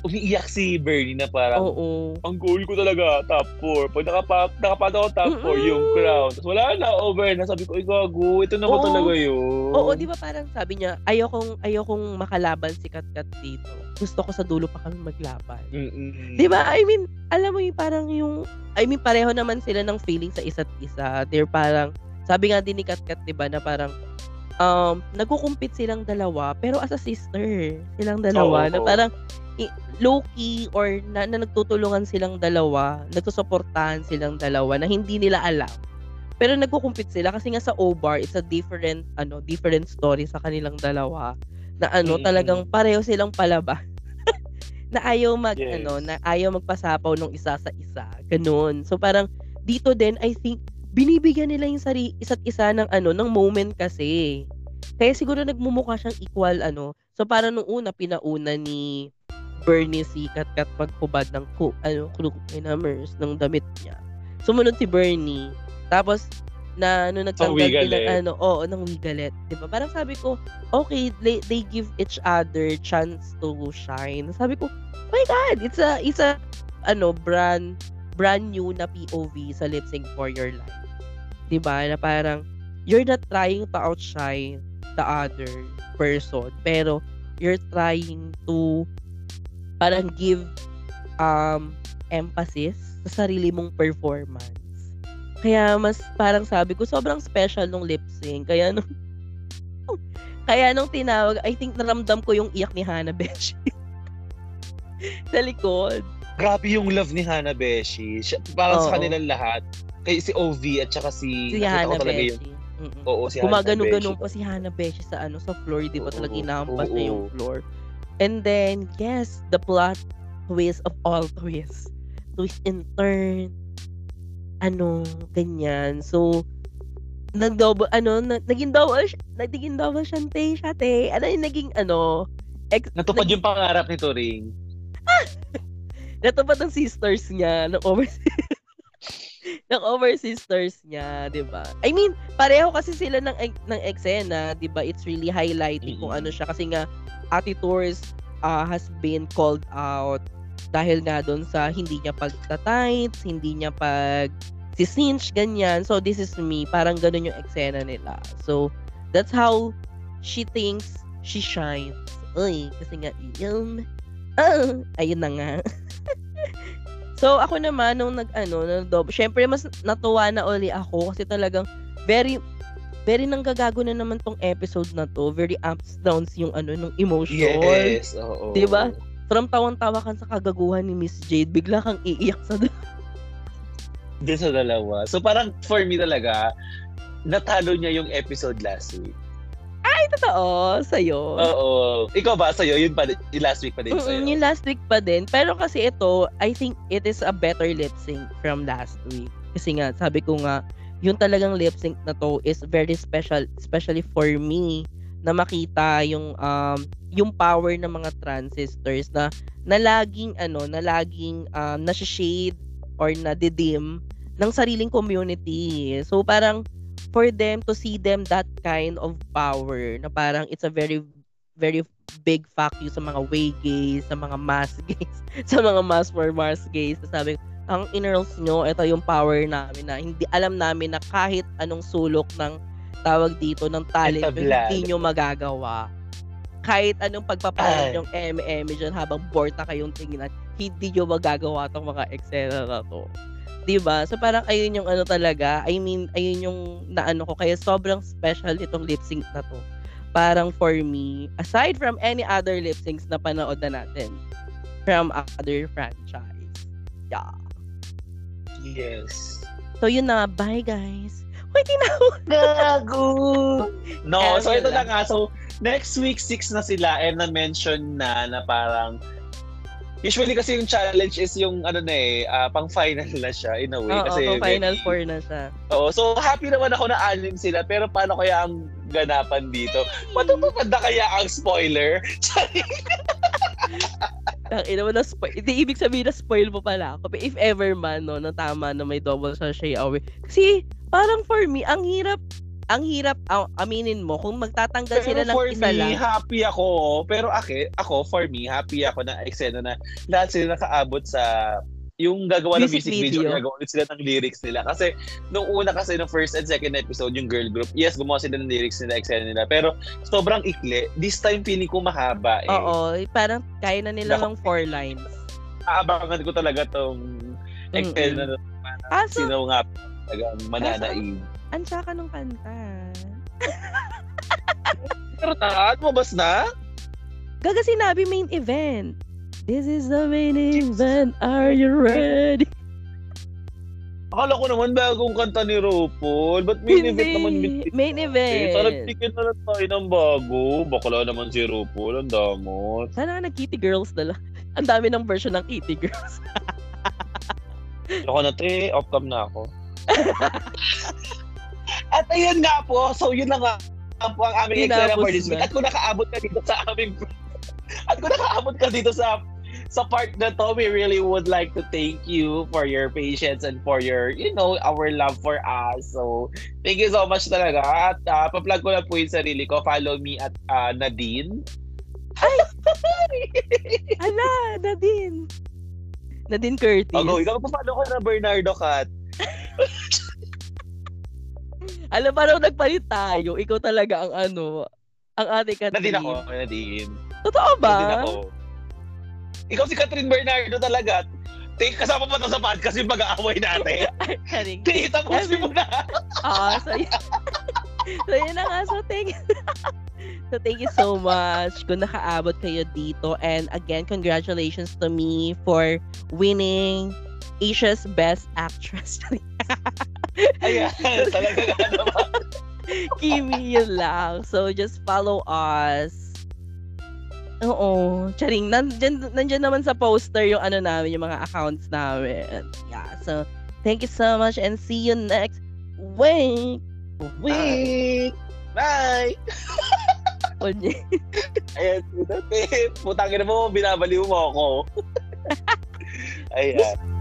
umiiyak si Bernie na parang Oo. ang goal ko talaga top 4. Pag nakapa, nakapad ako top 4 Mm-mm. yung crown. Tapos wala na, over na. Sabi ko, ay gago, ito na ba Oo. talaga yun? Oo, di ba parang sabi niya, ayokong, ayokong makalaban si Katkat dito. Gusto ko sa dulo pa kami maglaban. Mm-mm. Di ba? I mean, alam mo yung parang yung, I mean, pareho naman sila ng feeling sa isa't isa. They're parang, sabi nga din ni Katkat, di ba, na parang, um, nagkukumpit silang dalawa, pero as a sister, silang dalawa, Oo, na parang, i- low-key or na, na nagtutulungan silang dalawa, nagsusuportahan silang dalawa na hindi nila alam. Pero nagkukumpit sila kasi nga sa O-Bar, it's a different, ano, different story sa kanilang dalawa. Na ano, Mm-mm. talagang pareho silang palaban. [laughs] na ayaw mag, Yes. ano, na ayaw magpasapaw nung isa sa isa. Ganun. So parang, dito din, I think, binibigyan nila yung sari, isa't isa ng ano, ng moment kasi. Kaya siguro nagmumukha siyang equal, ano. So parang nung una, pinauna ni Bernie si Katkat paghubad ng ku, ano, crook numbers ng damit niya. Sumunod si Bernie. Tapos, na ano nagtanggal din ng Wigalet. ano, oo, ng wigalet. 'Di ba? Parang sabi ko, okay, they, they give each other chance to shine. Sabi ko, my God, it's a, it's a, ano, brand, brand new na POV sa Lip Sync for Your Life. 'Di ba? Na parang, you're not trying to outshine the other person, pero you're trying to parang give um emphasis sa sarili mong performance. Kaya mas parang sabi ko sobrang special nung lip sync. Kaya nung [laughs] kaya nung tinawag, I think naramdam ko yung iyak ni Hannah Beshi. [laughs] sa likod. grabe yung love ni Hana Beshi. Siya, parang sa Oo. kanilang lahat. Kay si OV at saka si... Si Hana talaga Mm-mm. Oo, si Hana Gumagano-ganong pa si Hana Beshi sa ano sa floor, di ba Oo, talaga inahampas oo, niya yung oo. floor. And then, yes, the plot twist of all [laughs] twists. Twist and turn. Ano, ganyan. So, nag-double, ano, na, naging double, naging double shante siya, te. Ano yung naging, ano, ex, Natupad nag- yung pangarap ni Turing. [laughs] natupad ng sisters niya, ng overseas, [laughs] ng overseas sisters niya, 'di ba? I mean, pareho kasi sila ng ex- ng eksena, 'di ba? It's really highlighting kung Mm-mm. ano siya kasi nga Ate Tours uh, has been called out dahil nga doon sa hindi niya pagtatights, hindi niya pag si cinch ganyan. So this is me, parang ganun yung eksena nila. So that's how she thinks she shines. Uy, kasi nga yun. Ah, ayun na nga. [laughs] so ako naman nung nag ano, nag syempre mas natuwa na uli ako kasi talagang very very nanggagago na naman tong episode na to. Very ups downs yung ano nung emotion. Yes, oo. Di ba? From tawang-tawa kan sa kagaguhan ni Miss Jade, bigla kang iiyak sa Din sa dalawa. So parang for me talaga, natalo niya yung episode last week. Ay, totoo, sa'yo. Oo. Ikaw ba? Sa'yo? Yun pa. Yung last week pa din sa'yo. Yung last week pa din. Pero kasi ito, I think it is a better lip sync from last week. Kasi nga, sabi ko nga, yung talagang lip sync na to is very special, especially for me, na makita yung um yung power ng mga transistors na na laging ano na laging um nasi-shade or na didim ng sariling community. So parang for them to see them that kind of power na parang it's a very very big fuck you sa mga way gays, sa mga mass [laughs] gays, sa mga mass for Mars gays. Sabi, ko, ang innerls nyo, ito yung power namin na hindi alam namin na kahit anong sulok ng tawag dito ng talent hindi nyo magagawa. Kahit anong pagpapalit yung MM dyan habang bored na kayong tingnan, hindi nyo magagawa tong mga eksena na to. 'Di ba? So parang ayun yung ano talaga, I mean, ayun yung naano ko kaya sobrang special itong lip sync na to. Parang for me, aside from any other lip syncs na panood na natin from other franchise. Yeah. Yes. So yun na, bye guys. Uy, tinawag. Gago! No, so ito na nga. So, next week, 6 na sila and na-mention na na parang Usually kasi yung challenge is yung ano na eh, ah, pang-final na siya in a way. Oo, kasi kung final four na siya. Oo, so happy naman ako na anim sila pero paano kaya ang ganapan dito? Matutupad na kaya ang spoiler? [laughs] Ang ina mo na spoil. Hindi ibig sabihin na spoil mo pala ako. But if ever man, no, na tama na may double sa Shay Awe. Kasi, parang for me, ang hirap, ang hirap, ah, aminin mo, kung magtatanggal sila ng isa me, lang. happy ako. Pero ako, ako, for me, happy ako na eksena na lahat sila nakaabot sa yung gagawa ng Music music video, video. gagawa ulit sila ng lyrics nila. Kasi nung una kasi nung first and second episode, yung girl group, yes, gumawa sila ng lyrics nila, eksena nila. Pero sobrang ikli. This time, feeling ko mahaba eh. Oo, parang kaya na nila ng four lines. Aabangan ko talaga tong eksena na Kaso, sino nga talagang mananaig. Ansya ka nung kanta. Pero taan, mabas na? Gaga sinabi main event. This is the main event. Are you ready? Akala ko naman bagong kanta ni RuPaul. Ba't main Hindi. event naman? Main event. Eh, parang ticket na lang tayo ng bago. Bakla naman si RuPaul. Ang damot. Sana nga nag-Kitty Girls na lang. [laughs] Ang dami ng version ng Kitty Girls. Ako na, tre. Off-cam na ako. [laughs] At ayun nga po. So, yun na nga po ang aming Tinapos for this week. na. At kung nakaabot ka dito sa aming... [laughs] At kung nakaabot ka dito sa sa part na to, we really would like to thank you for your patience and for your, you know, our love for us. So, thank you so much talaga. At uh, pa-plug ko lang po yung sarili ko. Follow me at uh, Nadine. [laughs] Ala, Nadine. Nadine Curtis. Go. Ikaw pa-follow ko na Bernardo Cat. [laughs] Alam, parang nagpalit tayo. Ikaw talaga ang ano, ang ate Catherine. Nadine ako. Nadine. Totoo ba? Nadine ako. Ikaw si Catherine Bernardo talaga. Take kasama pa to sa podcast yung pag-aaway natin. [laughs] Charing. Tinita mo Sabi- mo na. Ah, so, [laughs] so, yun na nga. So, thank you. [laughs] so, thank you so much kung nakaabot kayo dito. And again, congratulations to me for winning Asia's Best Actress. Ayan, [laughs] talaga nga naman. Kimi, yun lang. So, just follow us. Oo. Charing, nandyan, nandyan naman sa poster yung ano namin, yung mga accounts namin. Yeah. So, thank you so much and see you next week. Week! Bye! [laughs] Kunye. Ayan, putangin mo, binabaliw mo ako. [laughs] Ayan.